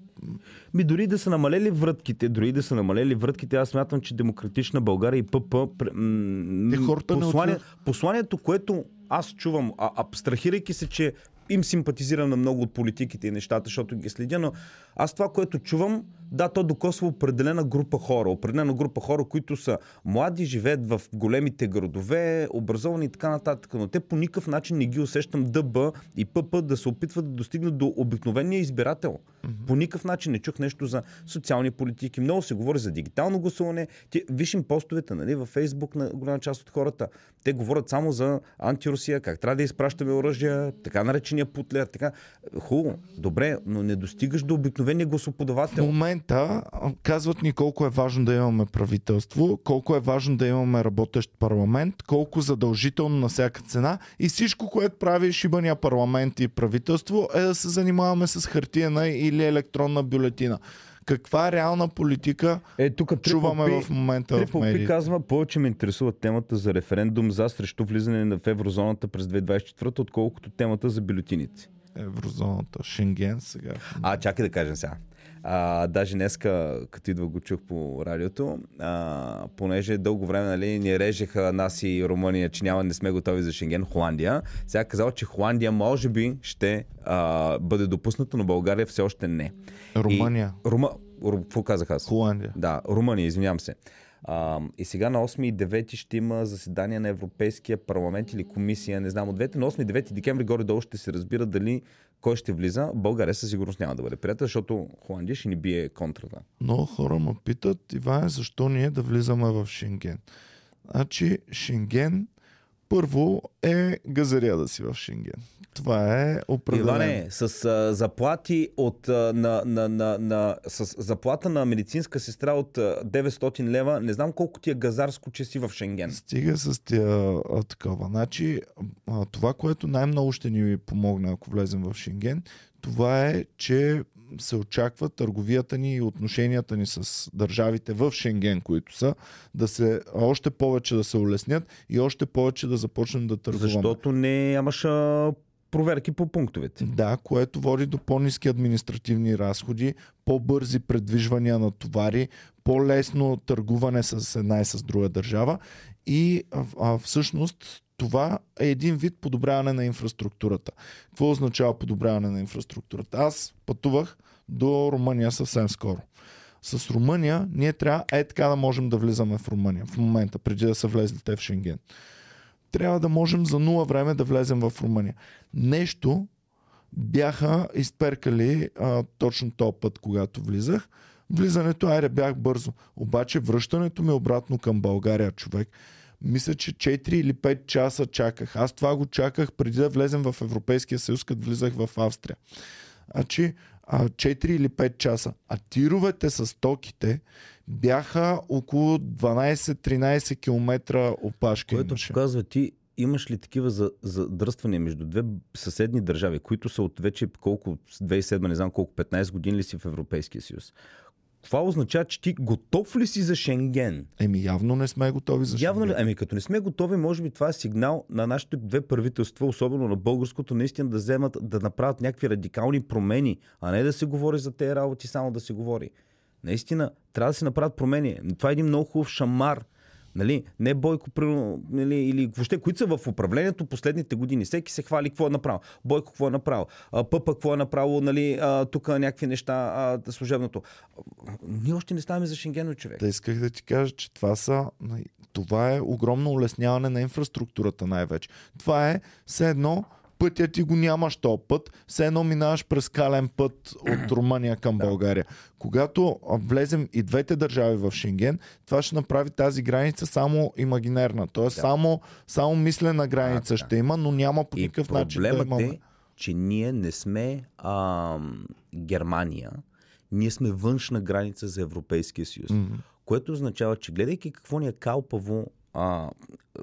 ми дори да са намалели врътките, дори да са намалели врътките, аз смятам, че Демократична България и ПП... м- Те хората не послание, посланието, което аз чувам, а, абстрахирайки се, че им симпатизирам на много от политиките и нещата, защото ги следя, но аз това, което чувам, да, то докосва определена група хора. Определена група хора, които са млади, живеят в големите градове, образовани и така нататък. Но те по никакъв начин не ги усещам ДБ и ПП да се опитват да достигнат до обикновения избирател. Mm-hmm. По никакъв начин не чух нещо за социални политики. Много се говори за дигитално гласуване. Ти, виж им постовете нали, във Фейсбук на голяма част от хората. Те говорят само за антирусия, как трябва да изпращаме оръжия, така наречения путлер. Така. Хубаво, добре, но не достигаш до обикновения В гласоподавател. Момента казват ни колко е важно да имаме правителство, колко е важно да имаме работещ парламент, колко задължително на всяка цена и всичко, което прави шибания парламент и правителство е да се занимаваме с хартиена или електронна бюлетина. Каква реална политика Е, тук чуваме в момента в Трипл Пи медиите? казва, повече ме интересува темата за референдум за срещу влизане в еврозоната през 2024, отколкото темата за бюлетините. Еврозоната, Шенген сега. А, чакай да кажем сега. А, даже днеска, като идва го чух по радиото, а, понеже дълго време нали, ни режеха нас и Румъния, че няма, не сме готови за Шенген, Холандия. Сега казал, че Холандия може би ще а, бъде допусната, но България все още не. Румъния, И, Рума... Ру... Какво казах аз? Холандия. Да, Румъния, извинявам се. А, и сега на 8 и 9 ще има заседание на Европейския парламент или комисия, не знам от двете. На 8 и 9 декември горе-долу ще се разбира дали кой ще влиза. България със сигурност няма да бъде приятел, защото Холандия ще ни бие контрата. Много хора ме питат, Иван, защо ние да влизаме в Шенген? Значи, Шенген първо е газария да си в Шенген. Това е определено. Иване, с а, заплати от, а, на, на, на, на, с заплата на медицинска сестра от а, 900 лева, не знам колко ти е газарско, че си в Шенген. Стига с тия а, такова. Значи, а, това, което най-много ще ни помогне, ако влезем в Шенген, това е, че се очаква търговията ни и отношенията ни с държавите в Шенген, които са, да се още повече да се улеснят и още повече да започнем да търгуваме. Защото не а, проверки по пунктовете. Да, което води до по-низки административни разходи, по-бързи предвижвания на товари, по-лесно търгуване с една и с друга държава и а, всъщност това е един вид подобряване на инфраструктурата. Какво означава подобряване на инфраструктурата? Аз пътувах до Румъния съвсем скоро. С Румъния ние трябва е така да можем да влизаме в Румъния в момента, преди да са влезли те в Шенген. Трябва да можем за нула време да влезем в Румъния. Нещо бяха изперкали а, точно този път, когато влизах. Влизането, айде, бях бързо. Обаче връщането ми обратно към България, човек, мисля, че 4 или 5 часа чаках. Аз това го чаках преди да влезем в Европейския съюз, като влизах в Австрия. Значи, а, 4 или 5 часа. А тировете с токите бяха около 12-13 км опашка. Което имаше. показва ти имаш ли такива за- задръствания между две съседни държави, които са от вече колко, 2007, не знам колко, 15 години ли си в Европейския съюз? Това означава, че ти готов ли си за Шенген? Еми, явно не сме готови за Явно ли? Шенген. Ами като не сме готови, може би това е сигнал на нашите две правителства, особено на българското, наистина да вземат, да направят някакви радикални промени, а не да се говори за тези работи, само да се говори. Наистина, трябва да се направят промени. Това е един много хубав шамар, Нали? Не Бойко, нали, или въобще, които са в управлението последните години. Всеки се хвали какво е направил. Бойко какво е направил. Пъпа какво е направил, нали, тук някакви неща, а, служебното. Ние още не ставаме за Шенген, човек. Да исках да ти кажа, че това са. Това е огромно улесняване на инфраструктурата най-вече. Това е все едно пътя ти го нямаш то път, все едно минаваш през кален път от *clears throat* Румъния към България. Когато влезем и двете държави в Шенген, това ще направи тази граница само имагинерна. Тоест Да. само, само мислена граница А, ще има, но няма по И никакъв начин да имаме. е, че ние не сме а, Германия, ние сме външна граница за Европейския съюз. Мгм. Което означава, че гледайки какво ни е калпаво а,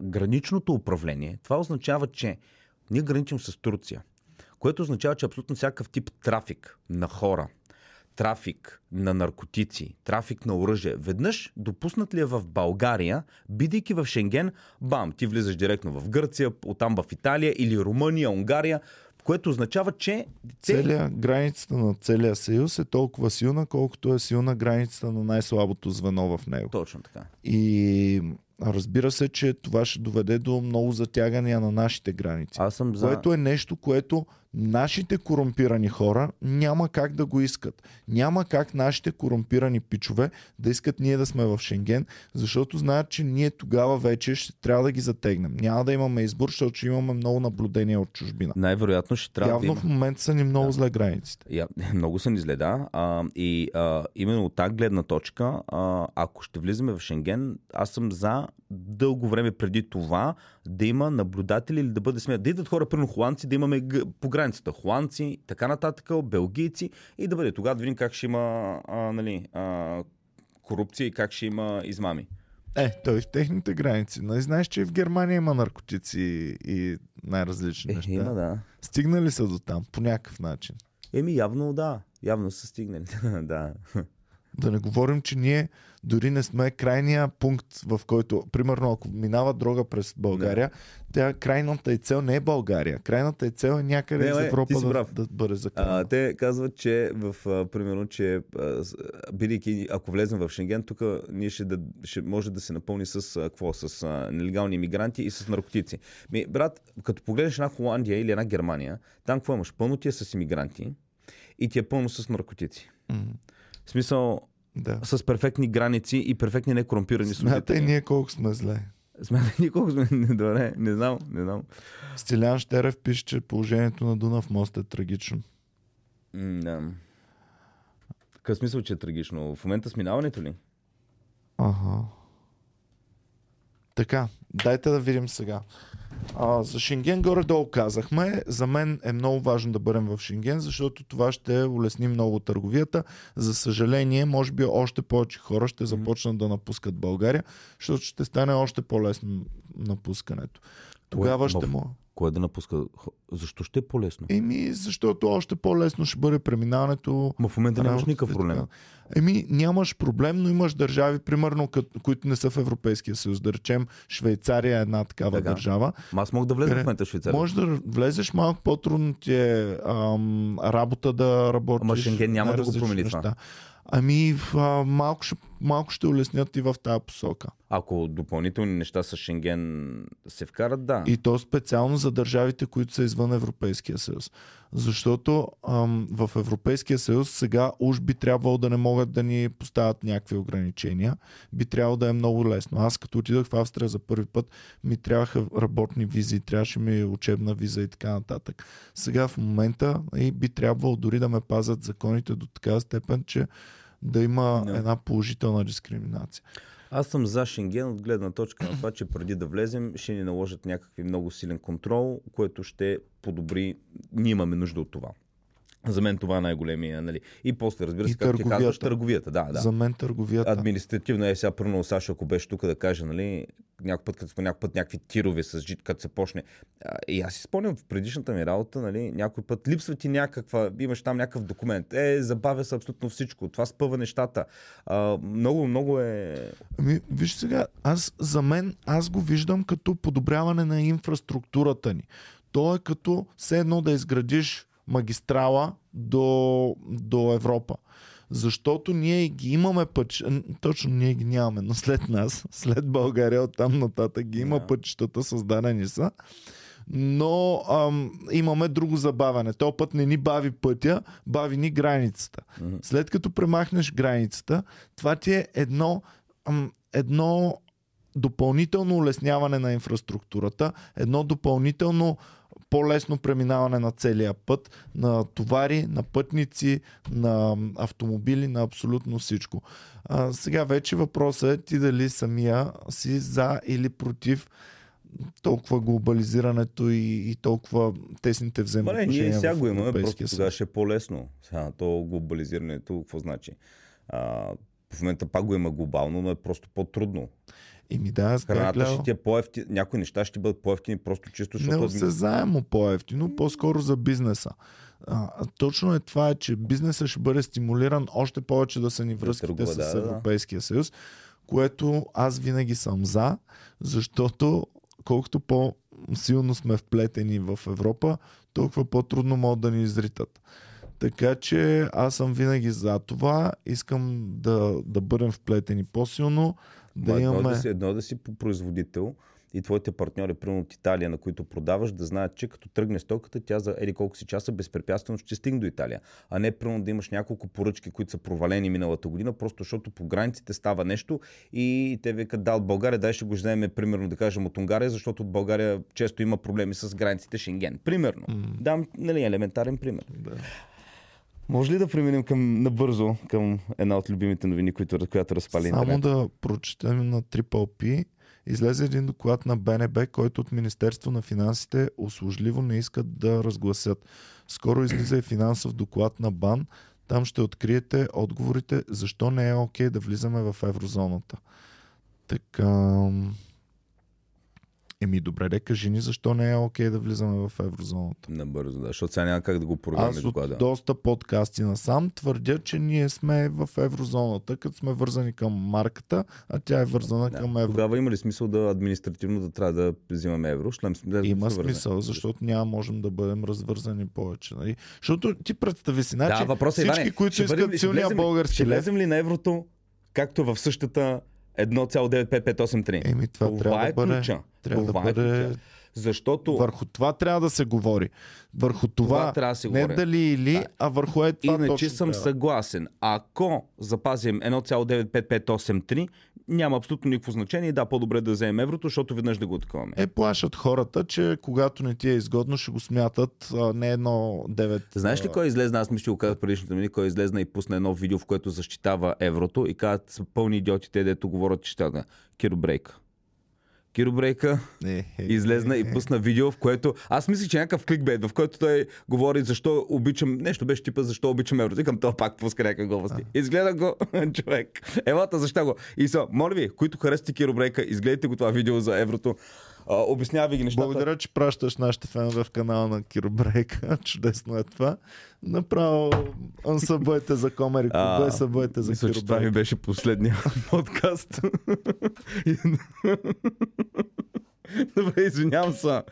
граничното управление, това означава, че ние граничим с Турция. Което означава, че абсолютно всякакъв тип трафик на хора, трафик на наркотици, трафик на оръжие, веднъж допуснат ли е в България, бидейки в Шенген, бам, ти влизаш директно в Гърция, оттам в Италия или Румъния, Унгария, което означава, че. Целия, границата на целия съюз е толкова силна, колкото е силна границата на най-слабото звено в него. Точно така. И разбира се, че това ще доведе до много затягания на нашите граници. Аз съм за... Което е нещо, което нашите корумпирани хора няма как да го искат. Няма как нашите корумпирани пичове да искат ние да сме в Шенген, защото знаят, че ние тогава вече ще трябва да ги затегнем. Няма да имаме избор, защото ще имаме много наблюдения от чужбина. Най-вероятно ще трябва Явно да в момента са ни много Да. зле границите. Я, *laughs* много са ни зле, да. А, и а, именно от тази гледна точка, а, ако ще влизаме в Шенген, аз съм за дълго време преди това да има наблюдатели или да бъде смеят. Да идват хора, примерно холандци, да имаме по границата холандци, така нататък, белгийци и да бъде тогава да видим как ще има а, нали, а, корупция и как ще има измами. Е, той в техните граници. Нали знаеш, че в Германия има наркотици и най-различни Е, неща. има, да. Стигнали са до там по някакъв начин. Еми, явно да. Явно са стигнали. *laughs* да. Да не говорим, че ние дори не сме крайния пункт, в който, примерно, ако минава дрога през България, тя крайната и цел не е България. Крайната и цел е някъде Не, из Европа си да, да бъде закарана. те казват, че в, а, примерно, че а, бидейки, ако влезем в Шенген, тук ние ще, да, ще може да се напълни с, а, какво, с а, нелегални иммигранти и с наркотици. Ми, брат, като погледнеш една Холандия или една Германия, там какво имаш? Пълно ти е с иммигранти и ти е пълно с наркотици. М, В смисъл, да. с перфектни граници и перфектни некорумпирани Смятай служители. ние колко сме зле. Смятай ние колко сме. *laughs* Добре, не знам, не знам. Стилян Штерев пише, че положението на Дунав мост е трагично. М, Да. Какъв смисъл, че е трагично? В момента с минаването ли? Ага. Така, дайте да видим сега. А, за Шенген горе-долу казахме. За мен е много важно да бъдем в Шенген, защото това ще улесни много търговията. За съжаление, може би още повече хора ще започнат да напускат България, защото ще стане още по-лесно напускането. Тогава ще Ма, му... Кое да напуска? Защо ще е по-лесно? Еми, защото още по-лесно ще бъде преминаването. Ма в момента нямаш никакъв проблем. Еми, нямаш проблем, но имаш държави, примерно, кът- които не са в Европейския съюз. Да речем, Швейцария е една такава Така. държава. Ма аз мога да влеза Къде? в момента в Швейцария. Може да влезеш малко по-трудно ти е ам, работа да работиш. Ама Шенген няма да го промени това. Ами, а, малко, ще, малко ще улеснят и в тази посока. Ако допълнителни неща с Шенген се вкарат, да. И то специално за държавите, които са извън Европейския съюз. Защото ам, в Европейския съюз сега уж би трябвало да не могат да ни поставят някакви ограничения. Би трябвало да е много лесно. Аз като отидох в Австрия за първи път, ми трябваха работни визи, трябваше ми учебна виза и така нататък. Сега в момента и би трябвало дори да ме пазят законите до такава степен, че да има Да. една положителна дискриминация. Аз съм за Шенген от гледна точка на това, че преди да влезем ще ни наложат някакви много силен контрол, което ще подобри. Ние имаме нужда от това. За мен това е най-големия, нали? И после, разбира се, И както ти казваш, търговията. търговията. Да, да. За мен търговията. Административно е сега, първо Саша, ако беше тук да каже, нали, някой път, като някой път някакви тирове с жит, като се почне. А, И аз си спомням в предишната ми работа, нали, някой път липсва ти някаква, имаш там някакъв документ. Е, забавя се абсолютно всичко. Това спъва нещата. А, много, много е... Ами, виж сега, аз за мен, аз го виждам като подобряване на инфраструктурата ни. То е като все едно да изградиш магистрала до, до Европа. Защото ние ги имаме пътища, точно ние ги нямаме, но след нас, след България, оттам нататък ги има Да. пътищата, създадени са. Но ам, имаме друго забавяне. Този път не ни бави пътя, бави ни границата. След като премахнеш границата, това ти е едно, ам, едно допълнително улесняване на инфраструктурата, едно допълнително по-лесно преминаване на целия път, на товари, на пътници, на автомобили, на абсолютно всичко. А, сега вече въпросът е ти дали самия си за или против толкова глобализирането и, и толкова тесните взаимоотношения ние сега го имаме, просто тогава ще е по-лесно. Сега, то глобализирането, какво значи? А, в момента пак го има глобално, но е просто по-трудно. Еми да, аз Храната гледал. ще ти е по-ефтини, някои неща ще бъдат по-ефтини, просто чисто, защото... адми- Неосезаемо по-ефтино, по-скоро за бизнеса. А, точно е това, че бизнесът ще бъде стимулиран още повече да са ни връзките търгува, с да, да, да. Европейския съюз, което аз винаги съм за, защото колкото по-силно сме вплетени в Европа, толкова по-трудно могат да ни изритат. Така че аз съм винаги за това. Искам да, да бъдем вплетени по-силно, да едно, имаме... да си, едно да си по- производител и твоите партньори, примерно от Италия, на които продаваш, да знаят, че като тръгне стоката, тя за еди колко си часа безпрепятствено ще стигне до Италия. А не примерно да имаш няколко поръчки, които са провалени миналата година, просто защото по границите става нещо и те викат, да, от България, дай ще го вземем, примерно да кажем от Унгария, защото от България често има проблеми с границите Шенген. Примерно. М. Дам, нали, елементарен пример. Да. Може ли да преминем към, набързо към една от любимите новини, които, която разпали Само интернет? да прочетем на Triple P. Излезе един доклад на БНБ, който от Министерство на финансите услужливо не искат да разгласят. Скоро излиза и финансов доклад на БАН. Там ще откриете отговорите защо не е окей да влизаме в еврозоната. Така... Еми добре, де кажи ни защо не е окей да влизаме в еврозоната. Набързо, да, защото сега няма как да го програме Аз от доклада. доста подкасти насам твърдя, че ние сме в еврозоната, като сме вързани към марката, а тя е вързана Да. към евро. Тогава има ли смисъл да административно да трябва да взимаме евро? Шлем, да Има се върне. смисъл, защото няма можем да бъдем развързани повече. Нали? Защото ти представи си, значи, Да, въпросът е, всички, Иване, които ще искат ще силния български Ще лев, влезем ли на еврото, както в същата 1,95583? еми това, трябва е да бъде, ключа. трябва да Това е бъде ключа. Защото върху това трябва да се говори. Върху това, това трябва да се не говори. дали или, Да. а върху е това Иначе точно съм трябва. съгласен. Ако запазим 1,95583, няма абсолютно никакво значение. Да, по-добре да вземем еврото, защото веднъж да го отковаме. Е, плашат хората, че когато не ти е изгодно, ще го смятат а, не едно 9. Знаеш ли кой излезна? Аз мисля, казах в предишните минути, кой излезна и пусна едно видео, в което защитава еврото и казват са пълни идиоти те, дето говорят, че ще да. Киро Брейка. Киро Брейка Е, е, излезна е, и пусна видео, в което аз мисля, че е някакъв кликбейт, в който той говори защо обичам, нещо беше типа защо обичам еврото. Викам, това пак пуска някакви глупости. Изгледа го *laughs* човек. Елата, защо го? И са, моля ви, които харесате Киро Брейка, изгледайте го това видео за еврото. Обяснява ви ги нещата. Благодаря, че пращаш нашите фенове в канала на Киробрейка. *laughs* Чудесно е това. Направо събойте за Комери А, Клубе, събойте за че това ми Киробрейка. беше последния *laughs* подкаст. *laughs* Добре, извинявам се.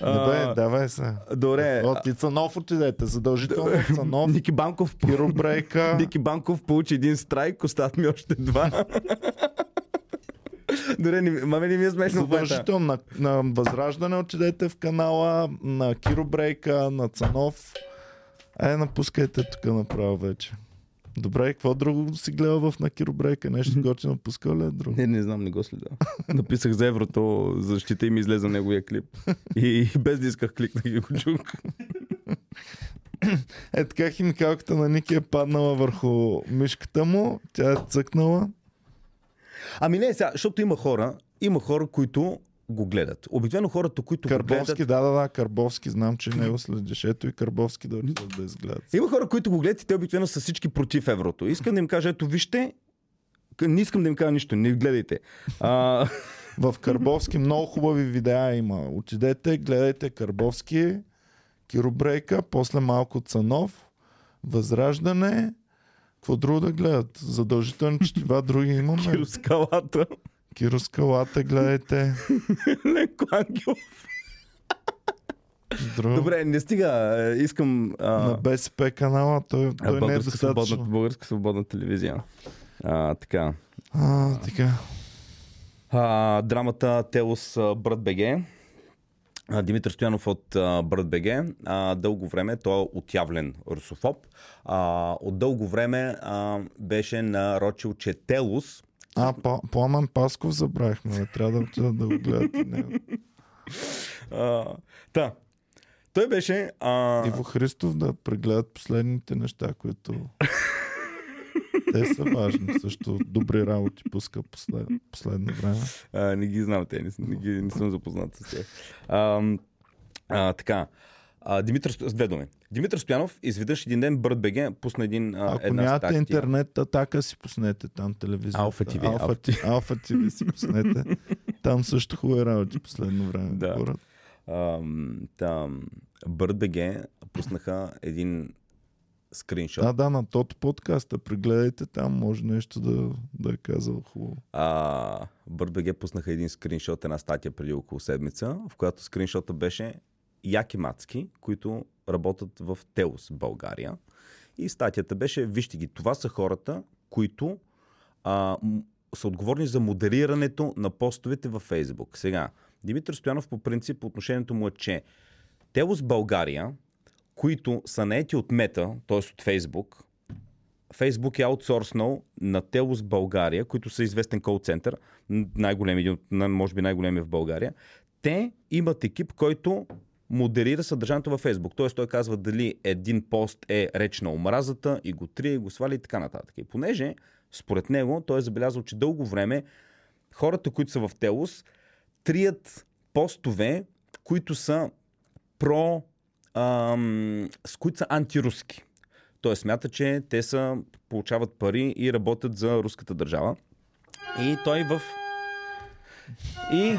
Добре, давай се. Добре. От и Цанов отидете. Задължително Цанов, Ники Банков, Киробрейка. Ники Банков получи един страйк, остават ми още два. Добре, не, маме не ми е смешно. Задължително на, на Възраждане отидете в канала, на Киробрейка, на Цанов. Е, напускайте тук направо вече. Добре, какво друго си гледал в на Киробрейка? Нещо готино пускал ли е друго? Не, не знам, не го следа. *laughs* Написах за еврото, защита и ми излезе неговия клип. И *laughs* без да исках кликнах и го чух. Е така химикалката на Ники е паднала върху мишката му, тя е цъкнала. Ами не, сега, защото има хора, има хора, които го гледат. Обикновено хората, които го Карбовски, гледат... да, да, да, Карбовски, знам, че него следиш. Ето и Карбовски да отидат да изгледат. Има хора, които го гледат и те обикновено са всички против еврото. Искам да им кажа, ето вижте, не искам да им кажа нищо, не гледайте. А, *laughs* В Карбовски много хубави видеа има. Отидете, гледайте Карбовски, Киробрейка, после малко Цанов, Възраждане. Какво друго да гледат? Задължително четива други имаме. Кироскалата, Кироскалата гледайте. *laughs* Ленко Ангелов. друго. Добре, не стига. е, Искам... А, На БСП канала той, а, той не е българска, свободна, достатъчно. българска свободна телевизия. А, така. А, така. А, драмата Телос Брат БГ. Димитър Стоянов от а, Брат БГ. А, дълго време той е отявлен русофоб. А, от дълго време а, беше нарочил, че Телос А, Па- Пламен Пасков забравихме. Трябва да отида да го гледате него. Та. Той беше... А, Иво Христов да прегледат последните неща, които те са важни. Също добри работи пуска послед... последно време. а, не ги знам те, не, не, ги, не съм запознат с тях. А, а, така. А, Димитър, с две думи. Димитър Стоянов изведнъж един ден Бърт БГ пусна един, а, Ако една нямате статия. интернет, атака си пуснете там телевизията. Алфа TV, Алфа, Алфа TV си пуснете. Там също хубави работи последно време. Да. Хора. Ам, там, Бърт БГ пуснаха един скриншот. Да, да, на тото подкаста. Прегледайте там, може нещо да, да е казал хубаво. А, BirdBG пуснаха един скриншот, една статия преди около седмица, в която скриншота беше яки мацки, които работят в Теос, България. И статията беше, вижте ги, това са хората, които а, са отговорни за модерирането на постовете във Фейсбук. Сега, Димитър Стоянов по принцип отношението му е, че Телос България, които са наети от Мета, т.е. от Фейсбук, Фейсбук е аутсорснал на Телос България, които са известен кол център, най-големи, един от- на- може би най-големи в България. Те имат екип, който модерира съдържанието във Фейсбук. Тоест той казва дали един пост е реч на омразата и го трие, и го свали и така нататък. И понеже, според него, той е забелязал, че дълго време хората, които са в Телос, трият постове, които са про... Ам, с които са антируски. Той смята, че те са, получават пари и работят за руската държава. И той в... И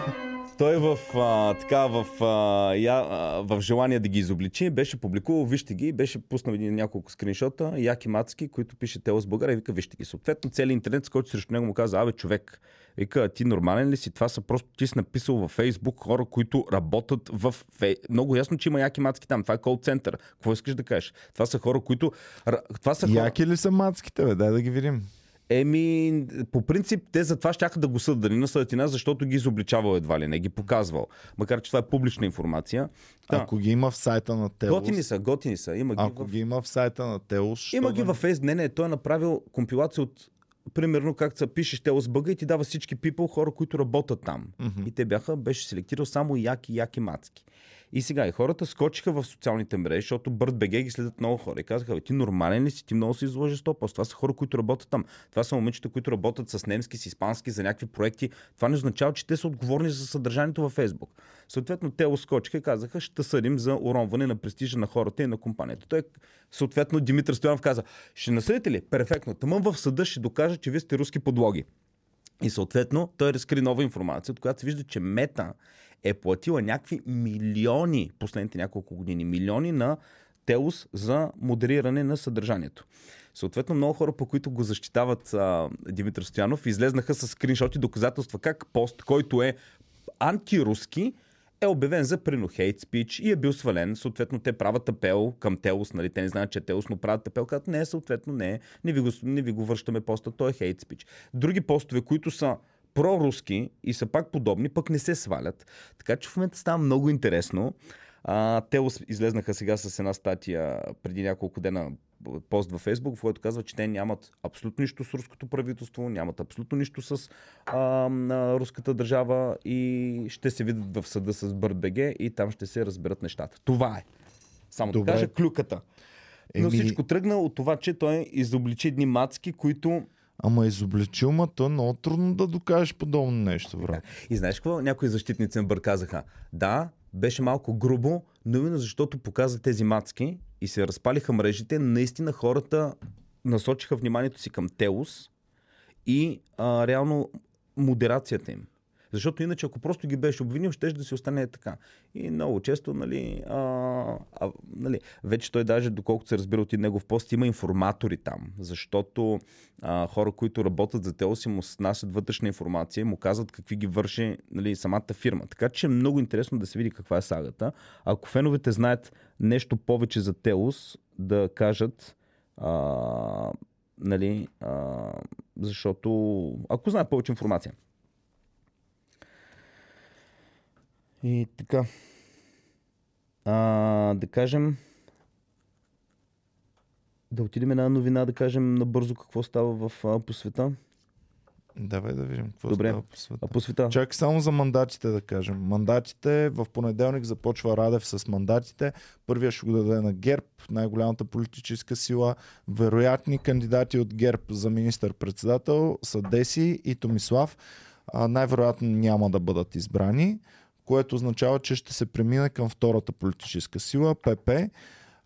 той в, а, така, в, а, я, а, в желание да ги изобличи, беше публикувал, вижте ги, беше пуснал един, няколко скриншота, яки мацки, които пише Телос България и вика, вижте ги. Съответно, целият интернет, с който срещу него му каза, абе, човек, вика, ти нормален ли си? Това са просто, ти си написал във Фейсбук хора, които работят в фей... Много ясно, че има яки мацки там. Това е кол център. Какво искаш да кажеш? Това са хора, които... Това са хора... Яки ли са мацките, бе? Дай да ги видим. Еми, по принцип, те затова щяха да го съдат, да ни насъдят и нас, защото ги изобличавал едва ли не, ги показвал. Макар, че това е публична информация. Да. Ако ги има в сайта на Телос, Готини са, готини са. Има ги, ако в... ги има в сайта на Телос, що Има да ги не? във Фейс. Не, не, той е направил компилация от примерно как се Телос Бъга и ти дава всички people, хора, които работят там. Мгм. И те бяха, беше селектирал само яки, яки мацки. И сега и хората скочиха в социалните мрежи, защото Бърт БГ ги следят много хора. И казаха, ти нормален ли си? Ти много се изложи 100%. Това са хора, които работят там. Това са момичета, които работят с немски, с испански, за някакви проекти. Това не означава, че те са отговорни за съдържанието във Фейсбук. Съответно, те оскочиха и казаха, ще съдим за уронване на престижа на хората и на компанията. Той, съответно, Димитър Стоянов каза, ще насъдите ли? Перфектно. Тъмън в съда ще докаже, че вие сте руски подлоги. И съответно той разкри нова информация, от която се вижда, че Мета е платила някакви милиони последните няколко години, милиони на Телус за модериране на съдържанието. Съответно, много хора, по които го защитават а, Димитър Стоянов, излезнаха с скриншоти доказателства как пост, който е антируски, е обявен за прино хейт спич и е бил свален. Съответно, те правят апел към Телус, нали? Те не знаят, че е Телус, но правят апел, като не, съответно не, не ви, го, не ви го връщаме поста, той е хейт спич. Други постове, които са проруски и са пак подобни, пък не се свалят. Така че в момента става много интересно. А, те излезнаха сега с една статия преди няколко дена пост във Фейсбук, в който казва, че те нямат абсолютно нищо с руското правителство, нямат абсолютно нищо с а, на руската държава и ще се видят в съда с БРБГ и там ще се разберат нещата. Това е. Само Добре. да кажа клюката. Но Еми- всичко тръгна от това, че той изобличи едни мацки, които Ама изобличил, ма то е много трудно да докажеш подобно нещо, брат. И знаеш какво? Някои защитници на Бър казаха, да, беше малко грубо, но именно защото показа тези мацки и се разпалиха мрежите, наистина хората насочиха вниманието си към Теус и а, реално модерацията им. Защото иначе, ако просто ги беше обвинил, ще да си остане така. И много често, нали, а, а, нали, вече той даже, доколкото се разбира от и негов пост, има информатори там. Защото а, хора, които работят за Тело си му снасят вътрешна информация му казват какви ги върши нали, самата фирма. Така че е много интересно да се види каква е сагата. Ако феновете знаят нещо повече за Телос, да кажат а, нали, а, защото ако знаят повече информация. И така. А, да кажем. Да отидем една новина, да кажем набързо какво става в, а, по света. Давай да видим какво Добре. става по света. А по света. Чакай само за мандатите да кажем. Мандатите в понеделник започва Радев с мандатите. Първия ще го даде на ГЕРБ, най-голямата политическа сила. Вероятни кандидати от ГЕРБ за министър-председател са Деси и Томислав. А, най-вероятно няма да бъдат избрани, което означава, че ще се премине към втората политическа сила, ПП.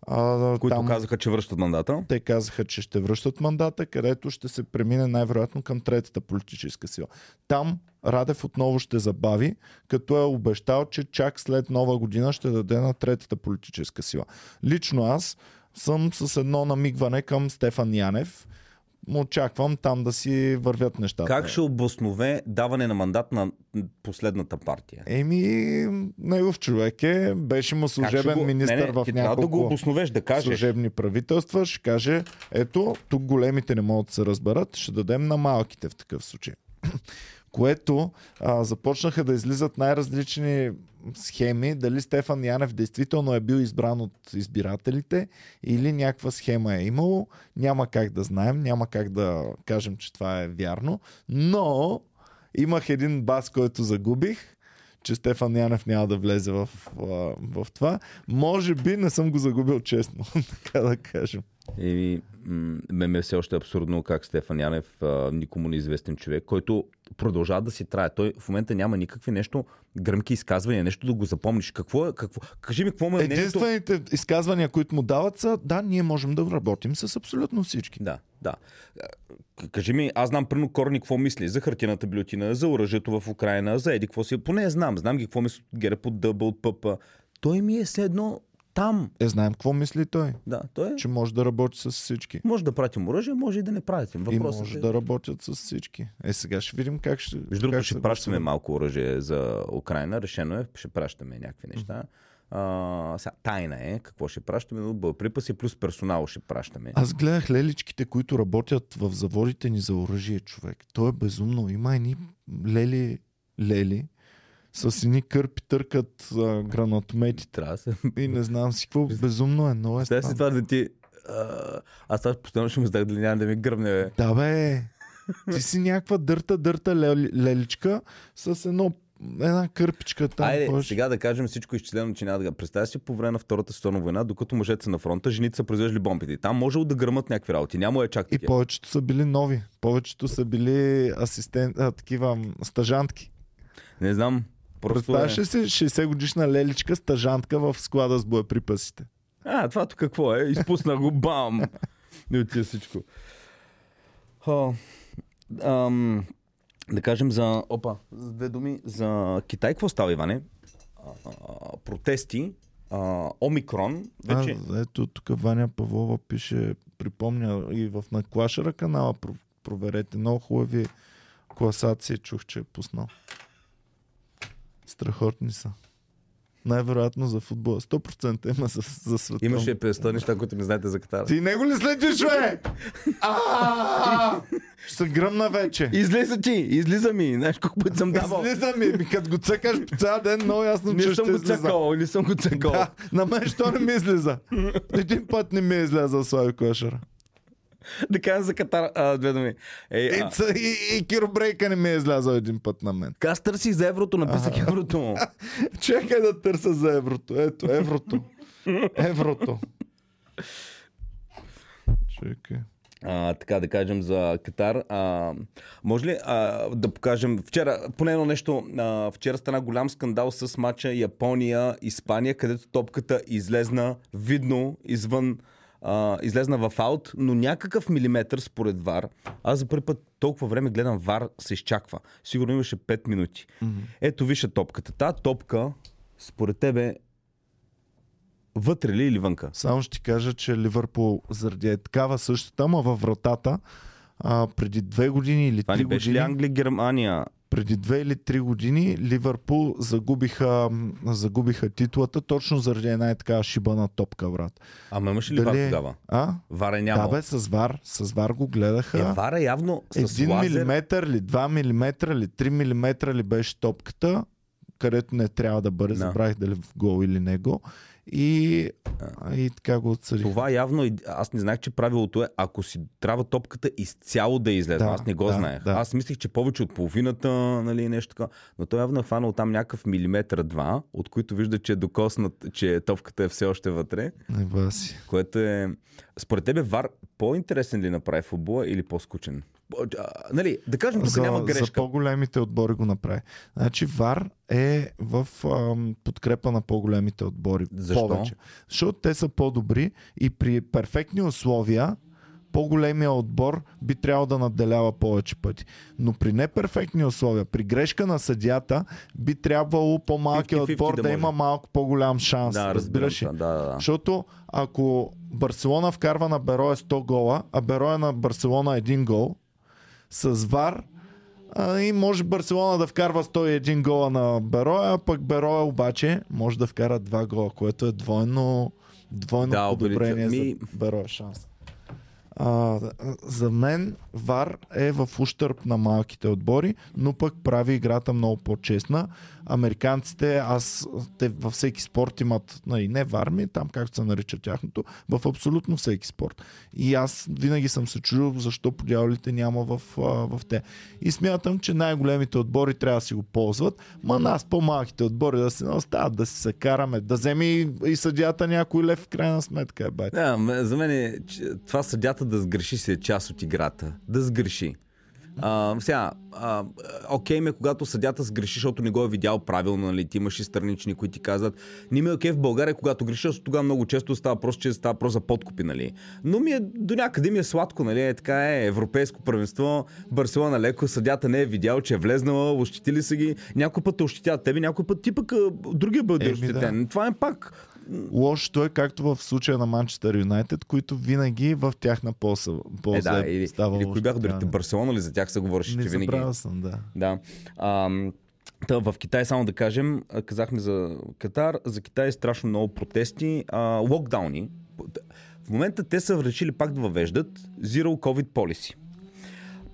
А, които там- казаха, че връщат мандата. те казаха, че ще връщат мандата, където ще се премине най-вероятно към третата политическа сила. Там Радев отново ще забави, като е обещал, че чак след нова година ще даде на третата политическа сила. Лично аз съм с едно намигване към Стефан Янев. Очаквам там да си вървят нещата. Как ще обоснове даване на мандат на последната партия? Еми, негов човек е, беше му служебен го- министър не, не, в трябва да го няколко обосновеш, да кажеш. служебни правителства, ще каже, ето, тук големите не могат да се разберат, ще дадем на малките в такъв случай. *clears throat* Което а, започнаха да излизат най-различни схеми, дали Стефан Янев действително е бил избран от избирателите или някаква схема е имало. Няма как да знаем, няма как да кажем, че това е вярно, но имах един бас, който загубих, че Стефан Янев няма да влезе в, а, в това. Може би не съм го загубил честно, *laughs* така да кажем. И м- ме ме все още е абсурдно как Стефан Янев, а, никому неизвестен човек, който продължава да си трае. Той в момента няма никакви нещо гръмки изказвания, нещо да го запомниш. Какво е? Какво? Кажи ми какво му е мнението. Единствените изказвания, които му дават са, да, ние можем да работим с абсолютно всички. Да, да. Кажи ми, аз знам прено Корни какво мисли за хартината бюлетина, за оръжието в Украина, за еди какво си. Поне знам, знам ги какво мисли от ГЕРБ, от Дъб, от ПП. Той ми е все едно там. Е, знаем какво мисли той, Да, той е. че може да работи с всички. Може да пратим оръжие, може и да не пратим. И Въпросът може е... да работят с всички. Е, сега ще видим как ще. Между другото, ще пращаме малко оръжие за Украина. Решено е, ще пращаме някакви неща. А, сега, тайна е какво ще пращаме, но боеприпаси плюс персонал ще пращаме. Аз гледах леличките, които работят в заводите ни за оръжие, човек. То е безумно. Има едни лели, лели, с едни кърпи търкат а, гранатомети Трябва се... и не знам си какво. Безумно е, много е Сега си това да ти... А, аз аз постоянно ще му знах дали няма да ми гръмне, бе. Да бе, ти си някаква дърта, дърта лели, леличка с едно, една кърпичка там. Айде, ходиш. сега да кажем всичко изчислено, че няма да представя си по време на Втората световна война, докато мъжете са на фронта, жените са произвеждали бомбите. И Там можело да гръмат някакви работи. Няма е чак И такива. повечето са били нови. Повечето са били асистент, а, такива стажантки. Не знам. Просто Представяш е... ли си 60 годишна леличка стажантка в склада с боеприпасите? А, това тук какво е? Изпусна го, бам! Не отиде всичко. Ха, ам, да кажем за... Опа, с две думи. За Китай какво става, Иване? А, а, протести. А, Омикрон. Вече... А, ето тук Ваня Павлова пише, припомня и в Наклашера канала, про- проверете, много хубави класации, чух, че е пуснал. Страхотни са. Най-вероятно за футбола. 100% има за, за света. Имаше 50 неща, които не знаете за Катар. Ти него ли следиш, бе? Ще се гръмна вече. Излиза ти, излиза ми. Знаеш колко път съм давал. Излиза ми, ми като го цъкаш по цял ден, много ясно, Не че съм ще го цъкал, не съм го цъкал. Да, на мен що не ми излиза? Един път не ми е излязъл Слави Кошера. *laughs* Да кажа за Катар, а, две думи. Ей, И, а, и, и Киробрейка не ми е излязъл един път на мен. аз търсих за еврото, написах еврото. *laughs* Чакай да търся за еврото. Ето, еврото. Еврото. Чакай. А, така да кажем за Катар. А, може ли а, да покажем вчера, поне едно нещо, а, вчера стана голям скандал с матча Япония-Испания, където топката излезна видно извън а, излезна в аут, но някакъв милиметър според ВАР. Аз за първи път толкова време гледам вар се изчаква. Сигурно имаше 5 минути. Ето вижте топката. Та топка, според тебе, вътре ли или вънка? Само ще ти кажа, че Ливърпул заради е такава същата, ама във вратата а, преди две години или три не беше ли години, Англия, Германия? Преди две или три години Ливърпул загубиха, загубиха титлата точно заради една е така шибана топка, брат. Ама имаше ли Дали- вар тогава? А? Вара няма. Да бе, с вар, с вар го Е, гледаха. вара явно с Един лазер. милиметър ли, два милиметра ли, три милиметра ли беше топката, където не трябва да бъде, Да. забравих дали в гол или не гол. И, и така го отсъдих. Това явно, аз не знаех, че правилото е, ако си трябва топката изцяло да излезе. Да, аз не го да, знаех. да. Аз мислих, че повече от половината, нали, нещо така. Но той явно е хванал там някакъв милиметър два, от които вижда, че е докоснат, че топката е все още вътре, Не баси. което е... Според тебе Вар по-интересен ли направи футбола или по-скучен? Нали, да кажем, тук за, няма за грешка. по-големите отбори го направи. Значи ВАР е в ам, подкрепа на по-големите отбори. Защо? Повече. Защото те са по-добри и при перфектни условия по-големия отбор би трябвало да надделява повече пъти. Но при неперфектни условия, при грешка на съдията, би трябвало по-малкият 50-50 отбор да да, има малко по-голям шанс. Да, разбираш ли? Да, да, да. Защото ако Барселона вкарва на Бероя 100 гола, а Бероя на Барселона 1 гол, с ВАР а, и може Барселона да вкарва 101 гола на Бероя, а пък Бероя обаче може да вкара 2 гола, което е двойно, двойно Да, подобрение увелича- за Бероя шанс. А, за мен ВАР е в ущърп на малките отбори, но пък прави играта много по-честна. Американците, аз, те във всеки спорт имат, нали, не ВАР ми, там както се нарича тяхното, в абсолютно всеки спорт. И аз винаги съм се чудил защо по дяволите няма в, в те. И смятам, че най-големите отбори трябва да си го ползват, ма нас по-малките отбори да се остават, да си се караме, да вземе и, съдята някой лев в крайна сметка. Бай. Да, за мен е, това съдята да сгреши си е част от играта. Да сгреши. А, сега, а, окей ме, когато съдята сгреши, защото не го е видял правилно, нали, ти имаш и странични, които ти казват. Не ми е окей в България, когато греши, защото тогава много често става просто, че става просто за подкупи, нали. Но ми е, до някъде ми е сладко, нали, е, така е, европейско първенство, Барселона леко, съдята не е видял, че е влезнала, ощетили са ги, някой път ощетят тебе, някой път ти пък другия бъде ощетен. Това е пак Лошото е както в случая на Манчестър Юнайтед, които винаги в тяхна полза, полза Е, да, или, става или кои бяха другите? Барселона ли за тях се говореше, Не че винаги... забравя съм, да. Да. Ам, Та, в Китай, само да кажем, казахме за Катар, за Китай е страшно много протести, а, локдауни. В момента те са решили пак да въвеждат Zero COVID Policy.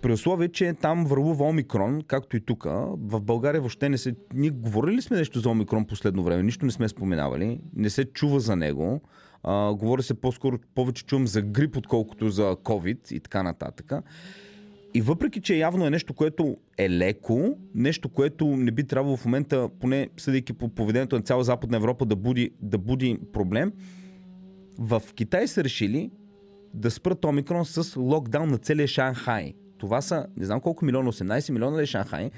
При условие, че там върлува Омикрон, както и тук, в България въобще не се... Ние говорили ли сме нещо за Омикрон последно време? Нищо не сме споменавали. Не се чува за него. А, говори се по-скоро, повече чувам за грип, отколкото за COVID и така нататък. И въпреки, че явно е нещо, което е леко, нещо, което не би трябвало в момента, поне съдейки по поведението на цяла Западна Европа, да буди, да буди проблем, в Китай са решили да спрат Омикрон с локдаун на целия Шанхай. Това са, не знам колко милиона, 18 милиона ли е Шанхай,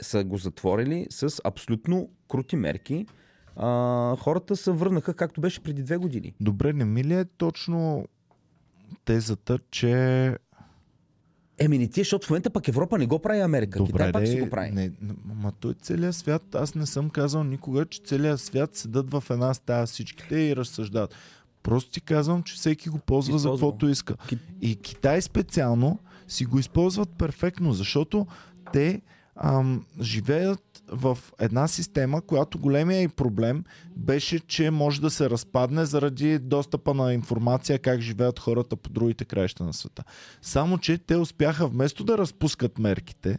са го затворили с абсолютно крути мерки. А, хората се върнаха както беше преди две години. Добре, не ми ли е точно тезата, че Еми не ти, защото в момента пък Европа не го прави Америка. Добре, Китай пак де, си го прави. Не, ма той целият свят, аз не съм казал никога, че целият свят седат в една стая всичките и разсъждават. Просто ти казвам, че всеки го ползва за Използва. каквото иска. И Китай специално си го използват перфектно, защото те ам, живеят в една система, която големия и проблем беше, че може да се разпадне заради достъпа на информация как живеят хората по другите краища на света. Само, че те успяха вместо да разпускат мерките,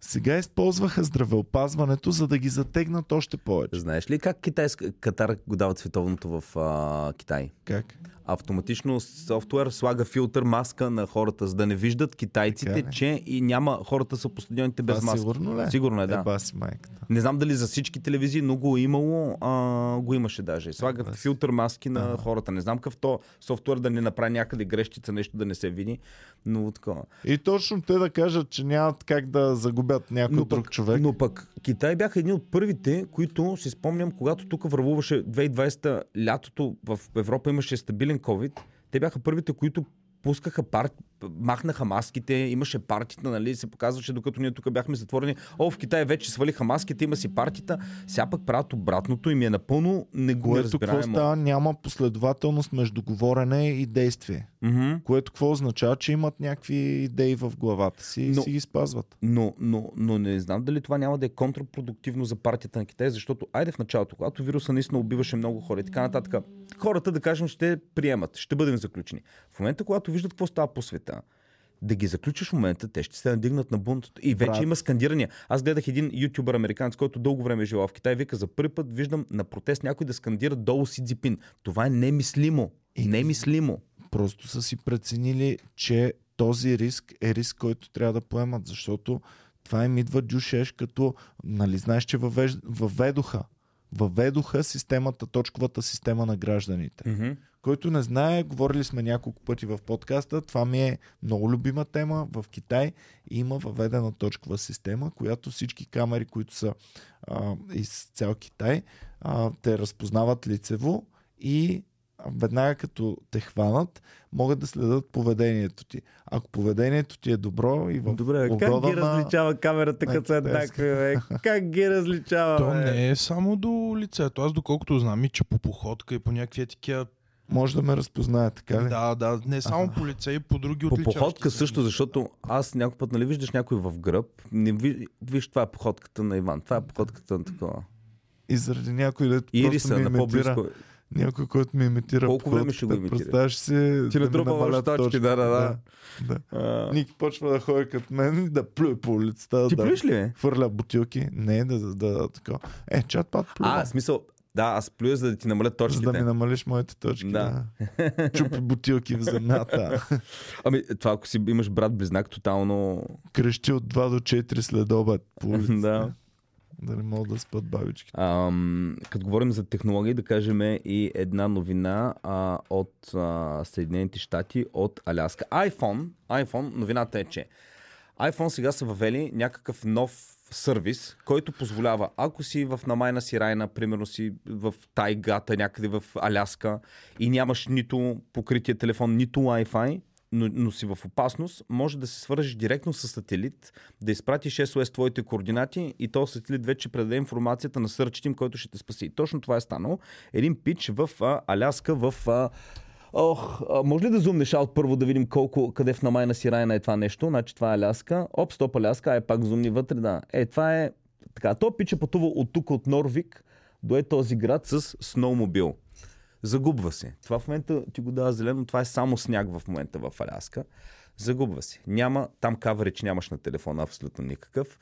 сега използваха здравеопазването, за да ги затегнат още повече. Знаеш ли как китайска, Катар го дават световното в а, Китай? Как? Автоматично софтуер слага филтър, маска на хората, за да не виждат китайците, Така ли? че и няма хората са по стадионите без Това маска. сигурно ли? е? Сигурно е, да. Е, баси майката. Не знам дали за всички телевизии, но го имало, а, го имаше даже. Слагат Бас. филтър маски на Ага. хората. Не знам какъв то софтуер да не направи някъде грешчица, нещо да не се види, но такова. И точно те да кажат, че нямат как да загубят някой Но друг пък, човек. но пък Китай бяха едни от първите, които си спомням, когато тук вървуваше 2020 лятото в Европа имаше стабилен COVID, те бяха първите, които пускаха пар... махнаха маските, имаше партита, нали, се показваше, докато ние тук бяхме затворени. О, в Китай вече свалиха маските, има си партита. Сега пък правят обратното и ми е напълно Което какво неразбираемо. става? Няма последователност между говорене и действие. Мгм. Което какво означава, че имат някакви идеи в главата си и Но- си ги спазват. Но, но, но не знам дали това няма да е контрапродуктивно за партията на Китай, защото айде в началото, когато вируса наистина убиваше много хора и така нататък, хората да кажем ще приемат, ще бъдем заключени. В момента, когато виждат какво става по света, да ги заключиш в момента, те ще се надигнат на бунт. И вече Брат. има скандирания. Аз гледах един ютубър американец, който дълго време е живял в Китай, вика за първи път виждам на протест някой да скандира долу Си Цзипин. Това е немислимо. Немислимо. Просто са си преценили, че този риск е риск, който трябва да поемат, защото това им идва дюшеш като, нали знаеш, че въвеж... въведоха въведоха системата, точковата система на гражданите. Мгм. Който не знае, говорили сме няколко пъти в подкаста, това ми е много любима тема. В Китай има въведена точкова система, която всички камери, които са а, из цял Китай, а, те разпознават лицево и веднага като те хванат, могат да следят поведението ти. Ако поведението ти е добро и в Добре, как ги на- различава камерата, като са еднакви? *laughs* Как ги различава, То бе? не е само до лицето. Аз доколкото знам и че по походка и по някакви такива... Може да ме разпознае, така ли? Да, да, не само по лице и по други По отличаващи походка се също, защото аз някой път, нали виждаш някой в гръб, не ви, виж това е походката на Иван, това е походката на такова. И заради някой, дето просто ми на по-близко. Някой, който ми имитира Колко време ще го имитира? Представяш си Ти да ми натрупа намалят още точки, да, да, да. да. А, Ники почва да ходи като мен и да плюе по улицата, Ти да плюеш ли, хвърля бутилки. Не, да, да, да, така. Е, чат пат плюва. А, смисъл, да, аз плюя, за да ти намалят за да точките. ми намалиш моите точки. Да. Да. *laughs* Чупи бутилки в земята. *laughs* Ами, това ако си имаш брат-близнак, тотално... Крещи от 2 до 4 след обед. *laughs* Да. Да не могат да спят бабички. Ам, като говорим за технологии, да кажем и една новина а, от а, Съединените щати, от Аляска. iPhone, iPhone, новината е, че iPhone сега са въвели някакъв нов сервис, който позволява, ако си в намайна си райна, примерно си в тайгата, някъде в Аляска и нямаш нито покрития телефон, нито Wi-Fi, но, но си в опасност, може да се свържеш директно с сателит, да изпратиш SOS твоите координати и то сателит вече предаде информацията на сърчите им, който ще те спаси. И точно това е станало. Един пич в а, Аляска, в... А, Ох, може ли да зумнеш аут първо да видим колко, къде в намайна си райна е това нещо? Значи това е Аляска. Оп, стоп Аляска, е пак зумни вътре, да. Е, това е така. То пич е пътува от тук, от Норвик, до е този град с сноумобил. Загубва се. Това в момента ти го дава зелено, това е само сняг в момента в Аляска. Загубва се. Няма, там каверич нямаш на телефона абсолютно никакъв.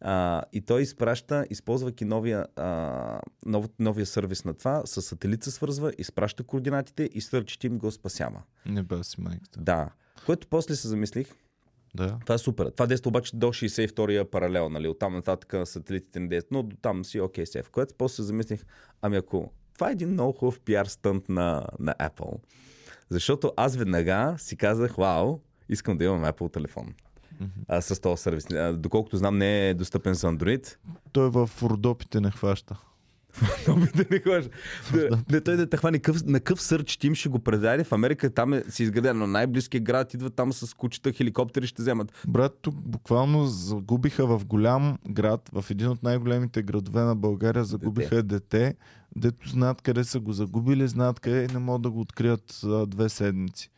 А, и той изпраща, използвайки новия, а, нов, новия сервис на това, с сателит се свързва, изпраща координатите и сърчите им го спасява. Не бе си майката. Да. Което после се замислих, Да. това е супер. Това действа обаче до 62-я паралел, нали? Оттам нататък сателитите не действат, но до там си окей okay, сеф. Което после се замислих, ами ако това е един много хубав пиар стънт на, на Apple. Защото аз веднага си казах, вау, искам да имам Apple телефон. А, с този сервис. А, доколкото знам, не е достъпен за Android. Той в Родопите *laughs* не хваща. Да не хваща. Да, да, той да те хване къв, на къв сърч тим ще го предаде. В Америка там е, си изградено най-близкия град, идват там с кучета, хеликоптери ще вземат. Брат, тук буквално загубиха в голям град, в един от най-големите градове на България, загубиха дете, дето знаят къде са го загубили, знаят къде и не могат да го открият а, две седмици.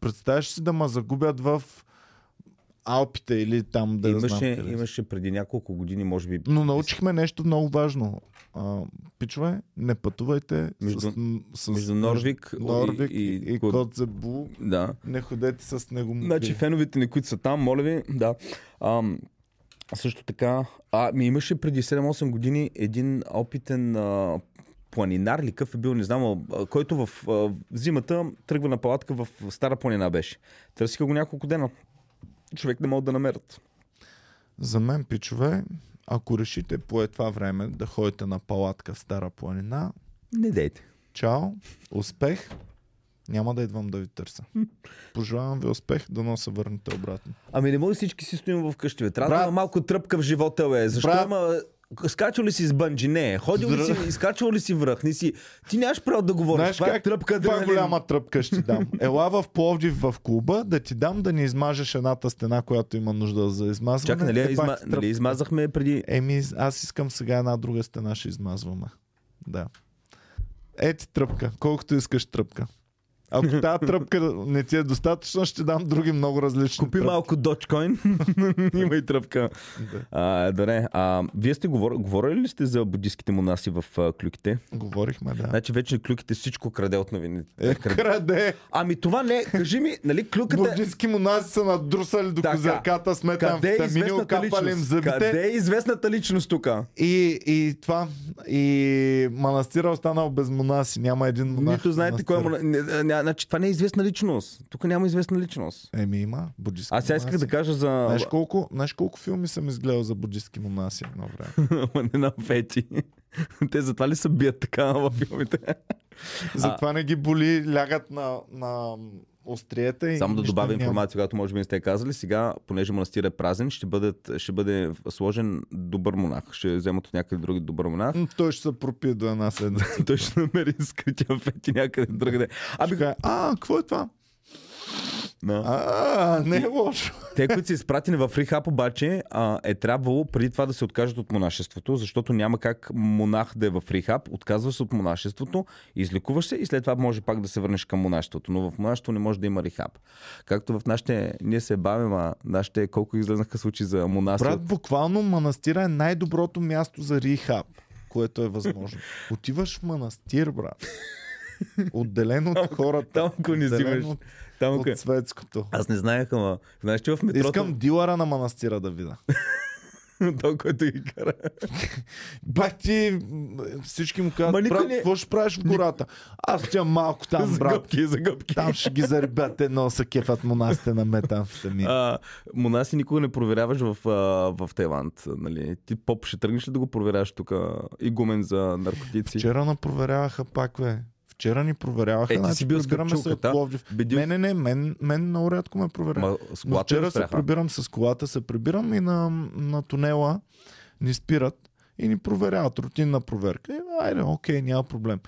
Представяш си да ма загубят в Алпите или там да имаше, знам къде. имаше преди няколко години, може би. Но научихме нещо много важно. А, пичове, не пътувайте Между- с, с, между Норвик Норвик и- и, и- Котзебу. Да. Не ходете с него. Значи феновете ни, които са там, моля ви, да. Ам, също така, а, ми имаше преди 7-8 години един опитен а, планинар ли къв е бил, не знам, а, който в а, зимата тръгва на палатка в Стара планина беше. Търсиха го няколко дена. Човек не могат да намерят. За мен, пичове, ако решите по е това време да ходите на палатка в Стара планина, Не дейте. чао, успех, няма да идвам да ви търся. Пожелавам ви успех, да се върнете обратно. Ами не може всички си стоим в къщи, бе. Трябва да Брат. има малко тръпка в живота, бе. Защо Брат. има... Скачал ли си с банджи? Не. Ходил ли си, изкачвал ли си връх? Не си. Ти нямаш право да говориш. Знаеш Това е как? тръпка Каква адреналин. голяма тръпка ще ти дам? *laughs* Ела в Пловдив в клуба да ти дам да ни измажеш едната стена, която има нужда за измазване. Чакай, нали, Е, изма... нали измазахме преди... Еми, аз искам сега една друга стена ще измазваме. Да. Ети тръпка. Колкото искаш тръпка. Ако тази тръпка не ти е достатъчна, ще дам други много различни Купи тръпки. малко Dogecoin. *laughs* Има и тръпка. Да. А, добре. А, вие сте говор... говорили ли сте за буддийските монаси в а, клюките? Говорихме, да. Значи вече клюките всичко краде от новините. Е, краде! Ами това не, кажи ми, нали клюката... Буддистски монаси са надрусали до Така. козирката с е метамфетамини, известната окапали им зъбите. Къде е известната личност тук? И, и това. И манастира останал без монаси. Няма един монах. Нито знаете кой е манастира. Не, Значи това не е известна личност. Тук няма известна личност. Еми има буддистки Аз сега исках да кажа за... Знаеш колко, знаеш колко филми съм изгледал за буддистки монаси едно време? *laughs* Ама не на Фети. *laughs* Те затова ли се бият така във филмите? Затова не ги боли, лягат на, на остриета Само да добавя няма. информация, която може би не сте казали. Сега, понеже манастира е празен, ще, бъдат, ще бъде сложен добър монах. Ще вземат от някъде други добър монах. Той ще се пропие до една седмица. *laughs* Той ще намери скрития Фети някъде другаде. Ами, а, какво е това? Да. А, не е лошо. Те, които са изпратени в Рихап, обаче, а, е трябвало преди това да се откажат от монашеството, защото няма как монах да е в Рихап, отказваш се от монашеството, излекуваш се и след това може пак да се върнеш към монашеството. Но в монашеството не може да има Рихап. Както в нашите, ние се бавим, а нашите колко излезнаха случаи за монаси. Брат, буквално манастира е най-доброто място за рихаб, което е възможно. Отиваш в манастир, брат. *laughs* Отделен от хората. Там, ако не взимаш. от, Там, от светското. Аз не знаех, ама знаеш, че в метрото... Искам дилъра на манастира да видя. *laughs* Той, който ги кара. Бах ти, всички му казват, брат, не- какво ще правиш в гората? Аз отивам малко там, за брат. гъбки, за гъбки. Там ще ги заребят едно са кефат монасите на метамфетамин. А, монаси никога не проверяваш в, а, в Тайланд. Нали? Ти поп ще тръгнеш ли да го проверяваш тук игумен за наркотици? Вчера проверяваха пак, бе. Вчера ни проверяваха. Е, ти си значи бил с капчулката. Пловдив. Бедил... Не, не, не, мен, мен много рядко ме проверяват. Но вчера се прибирам с колата, се прибирам и на, на тунела ни спират и ни проверяват. Рутинна проверка. И, айде, окей, няма проблем.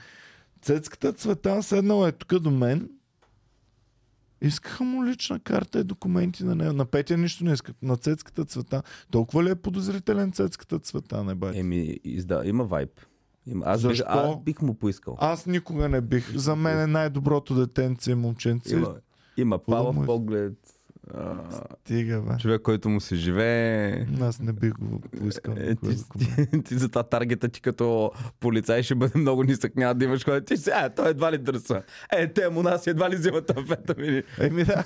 Цецката цвета седнала е тук до мен. Искаха му лична карта и документи на нея. На Петя нищо не искат. На цецката цвета. Толкова ли е подозрителен цецката цвета, не бай? Еми, изда, има вайб. Аз, бих, Защо? аз бих му поискал. Аз никога не бих. За мен е най-доброто детенце и момченце. Има, има палав е? поглед. А, Стига, бе. човек, който му се живее. Аз не бих го поискал. Е, ти, ти, ти затова таргета ти като полицай ще бъде много нисък, няма да имаш който ти се, е, той едва ли дърса. Е, те монаси едва ли взимат амфетамини. Еми да.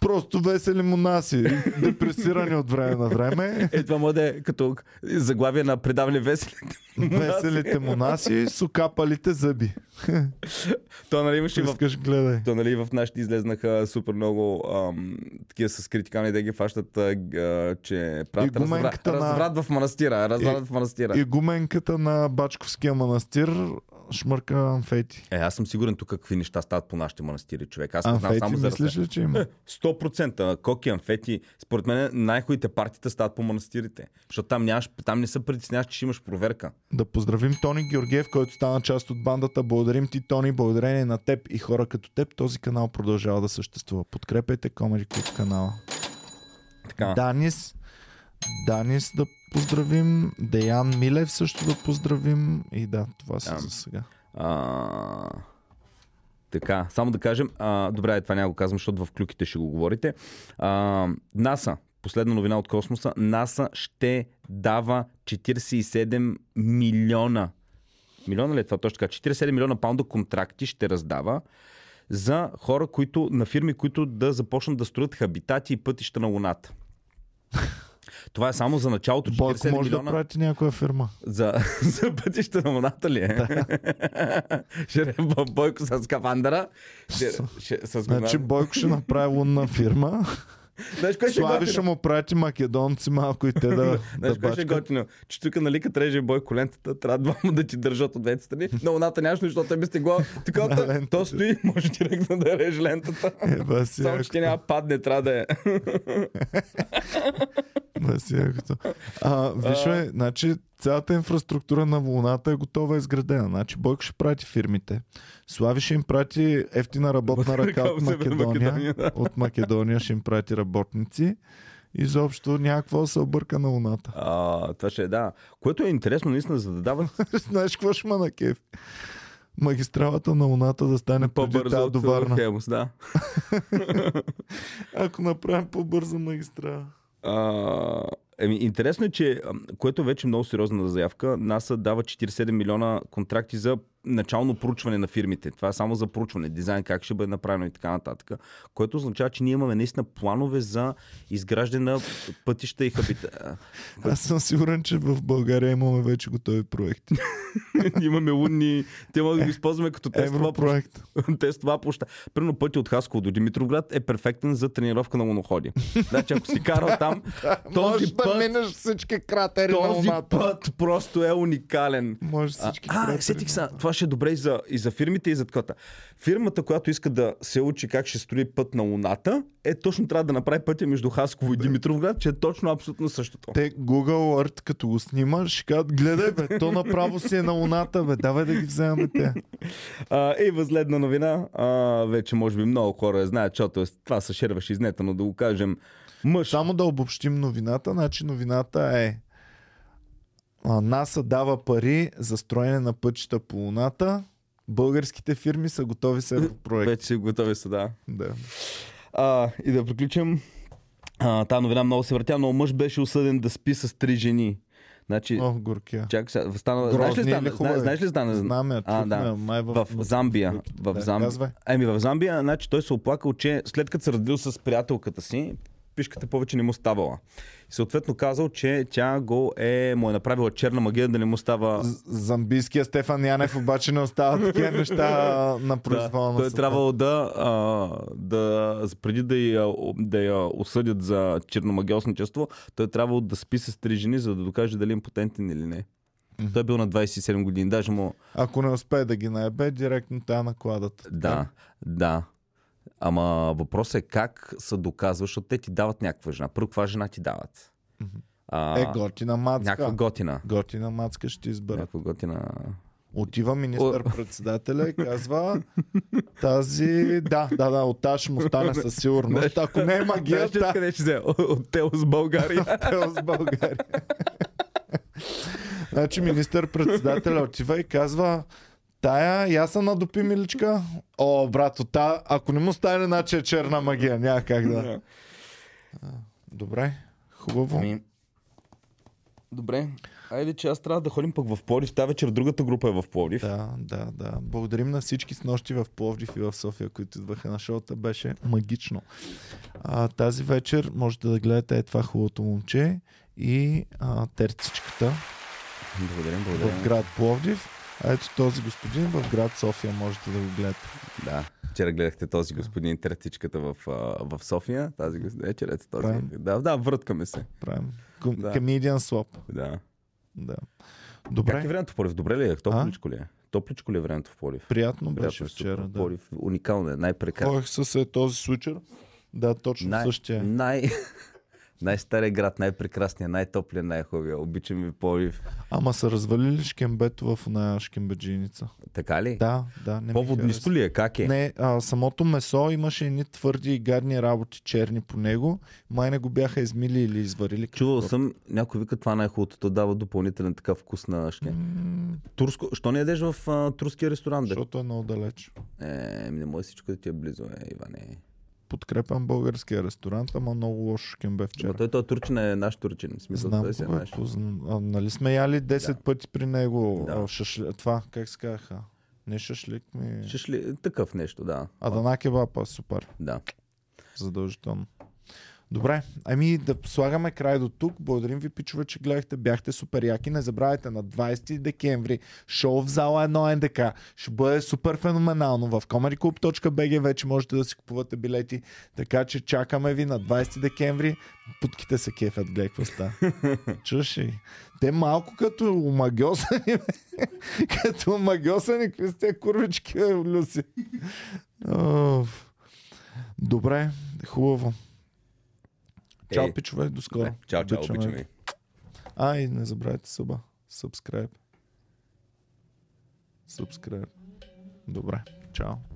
Просто весели монаси. Депресирани от време на време. Е, това може да е като заглавие на предаване веселите. Веселите монаси с окапалите зъби. *laughs* То, нали, имаше в гледай. То, нали, в нашите излезнаха супер много ам, такива с критикани да ги фащат, а, че правят разврат, на- разврат в манастира. Разврат в манастира. И гуменката на Бачковския манастир шмърка амфети. Е, аз съм сигурен тук какви неща стават по нашите манастири, човек. Аз Амфети, само за мислиш ли, че има? 100% коки, амфети. Според мен най-хубавите партита стават по манастирите. Защото там, нямаш, там не се притесняваш, че имаш проверка. Да поздравим Тони Георгиев, който стана част от бандата. Благодарим ти, Тони. Благодарение на теб и хора като теб, този канал продължава да съществува. Подкрепете Comedy Club канала. Така. Данис, Данис да поздравим, Деян Милев също да поздравим и да, това са за сега. А, така, само да кажем, а, добре, това няма го казвам, защото в клюките ще го говорите. А, НАСА, последна новина от космоса, НАСА ще дава 47 милиона. Милиона ли е това точно така? 47 милиона паунда контракти ще раздава за хора, които, на фирми, които да започнат да строят хабитати и пътища на Луната. Това е само за началото. 47 Бойко може милиона. да прати някоя фирма. За, *laughs* за пътища на Луната ли е? *laughs* ще е Бо- Бойко с скафандъра. Ще, ще, с Значи Бойко ще направи лунна фирма. *laughs* Знаеш кое ще е Слави ще му прати македонци малко и те да, да Знаеш кое ще е готино? Че тук, нали, като реже Бойко лентата, трябва двама да ти държат от двете страни. На Луната нямаш, нищо, защото е без тегло. На Така, то стои, може директно да реже лентата. Е, Само, че ти няма падне, трябва да е. Е като. А, виж, бе, значи цялата инфраструктура на Луната е готова и изградена. Значи Бойко ще прати фирмите. Слави ще им прати ефтина работна ръка от Македония. От Македония ще им прати работници. Изобщо някакво се обърка на Луната. А, това ще е, да. Което е интересно, наистина, за да дават *laughs* Знаеш какво ще ма на кеф? Магистралата на Луната да стане по-бързо от. Хемус, да. *laughs* Ако направим по-бърза магистрала. А, интересно е, че, което е вече много сериозна заявка, НАСА дава 47 милиона контракти за начално проучване на фирмите. Това е само за проучване, дизайн, как ще бъде направено и така нататък. Което означава, че ние имаме наистина планове за изграждане на пътища и хабита. *laughs* Аз съм сигурен, че в България имаме вече готови проекти. *laughs* имаме лунни... Те могат да ги използваме като тестова Европроект. *laughs* тестова площа. Примерно пътя от Хасково до Димитровград е перфектен за тренировка на луноходи. значи ако си карал там, този Можеш да път, минеш всички кратери на този Луната. път просто е уникален. Може А, всички а кратери сетих на се, Луната. това ще е добре и за, и за фирмите, и за такова. Фирмата, която иска да се учи как ще строи път на Луната, е точно трябва да направи пътя между Хасково и Димитровград, че е точно абсолютно същото. Те Google Earth, като го снимаш, ще кажат, гледай бе, то направо си е на Луната, бе, давай да ги вземем те. А, и възледна новина, а, вече може би много хора я знаят, защото е- това се шерваше из нета, но да го кажем. Мъж. Само да обобщим новината, значи новината е НАСА дава пари за строене на пътища по Луната, българските фирми са готови с европроект. Вече готови са, да. Да. А, и да приключим. А, та новина много се въртя, но мъж беше осъден да спи с три жени. Значи, О, горкия. чак сега, стана, знаеш ли стана? хубави? Зна, знаеш ли стана? Знаме, А, чухме, да. май в, В Замбия. В Да, Замбия. Еми в Замбия, значи той се оплакал, че след като се разделил с приятелката си, пишката повече не му ставала. И съответно казал, че тя го е, му е направила черна магия да не му става... Замбийския Стефан Янев обаче не остава такива неща на произвола на той е трябвало да, а, да преди да я, да я осъдят за черномагиосничество, той е трябвало да спи с три жени, за да докаже дали е импотентен или не. Той е бил на 27 години. Даже му... Ако не успее да ги наебе, директно тя накладат. Да, да. Ама въпросът е как се доказва, защото те ти дават някаква жена. Първо, каква жена ти дават? А, Е, готина мацка. някаква готина. Готина мацка ще изберат. Някаква готина. Отива министър-председателя и казва тази... Да, да, да, от тази ще му стане със сигурност. Ако не е магия, Знаеш къде ще взе? От Тело с България. *laughs* Хотел с България. *laughs* значи министър-председателя отива и казва Тая, я съм надопи миличка. О, брато, та, ако не му стане, значи е черна магия. Няма как да. Добре, хубаво. Ами, Добре. Айде, че аз трябва да ходим пък в Пловдив. Та вечер другата група е в Пловдив. Да, да, да. Благодарим на всички с нощи в Пловдив и в София, които идваха на шоута. Беше магично. А, тази вечер можете да гледате е това хубавото момче и а, терцичката Благодарим, в благодарим. град Пловдив. А ето този господин в град София можете да го гледате. Да. Вчера гледахте този господин третичката в, в София. Тази господин. Вечер ето този. Правим. Да, да, връткаме се. Правим. Ком- Да. Comedian swap. Да. Да. Как е Добре, времето в Пловдив? Добре ли е? Топличко ли е? Топличко ли е времето в Пловдив? приятно беше Приятно е, вчера. Да. Пловдив уникално е. Най-прекрасно. Ходих с е, този случай. Да, точно Най- същия. Най... Най-стария град, най-прекрасният, най-топлият, най-хубавия. Обичам ви Пловдив. Ама са развалили шкембето в оная шкембеджиница. Така ли? Да, да. Не По-воднисто ли е? Как е? Не, а, самото месо имаше едни твърди и гадни работи черни по него. Май не го бяха измили или изварили. Чувал съм, някой вика това най-хубавото, то дава допълнителен такъв вкус на шке. М, Турско, що не ядеш в а, турския ресторант? Защото е много далеч. Е, не може всичко да ти е близо, е, Иване. Подкрепям българския ресторант, ама много лошо шкембе вчера. той, той турчин е наш турчин. Смисъл, Знам, той си е наш. позн... а, нали сме яли 10 Да. пъти при него Да. а, шашли... това, как се казаха? Не шашлик ми... Ще ли такъв нещо, да. Адана кебапа, супер. Да. Задължително. Добре, ами да слагаме край до тук. Благодарим ви, пичове, че гледахте. Бяхте супер яки. Не забравяйте на 20 декември шоу в зала 1 НДК. Ще бъде супер феноменално. В comedyclub.bg вече можете да си купувате билети. Така че чакаме ви на 20 декември. Путките се кефят, гледай какво става. *laughs* Чуш ли? Те малко като омагиосани. бе. като омагиосани. Какви сте курвички, Люси? Добре, хубаво. Чао, пичове, до скоро. Чао, чао, обичаме. А, и не забравяйте съба. Subscribe. Subscribe. Добре. Чао.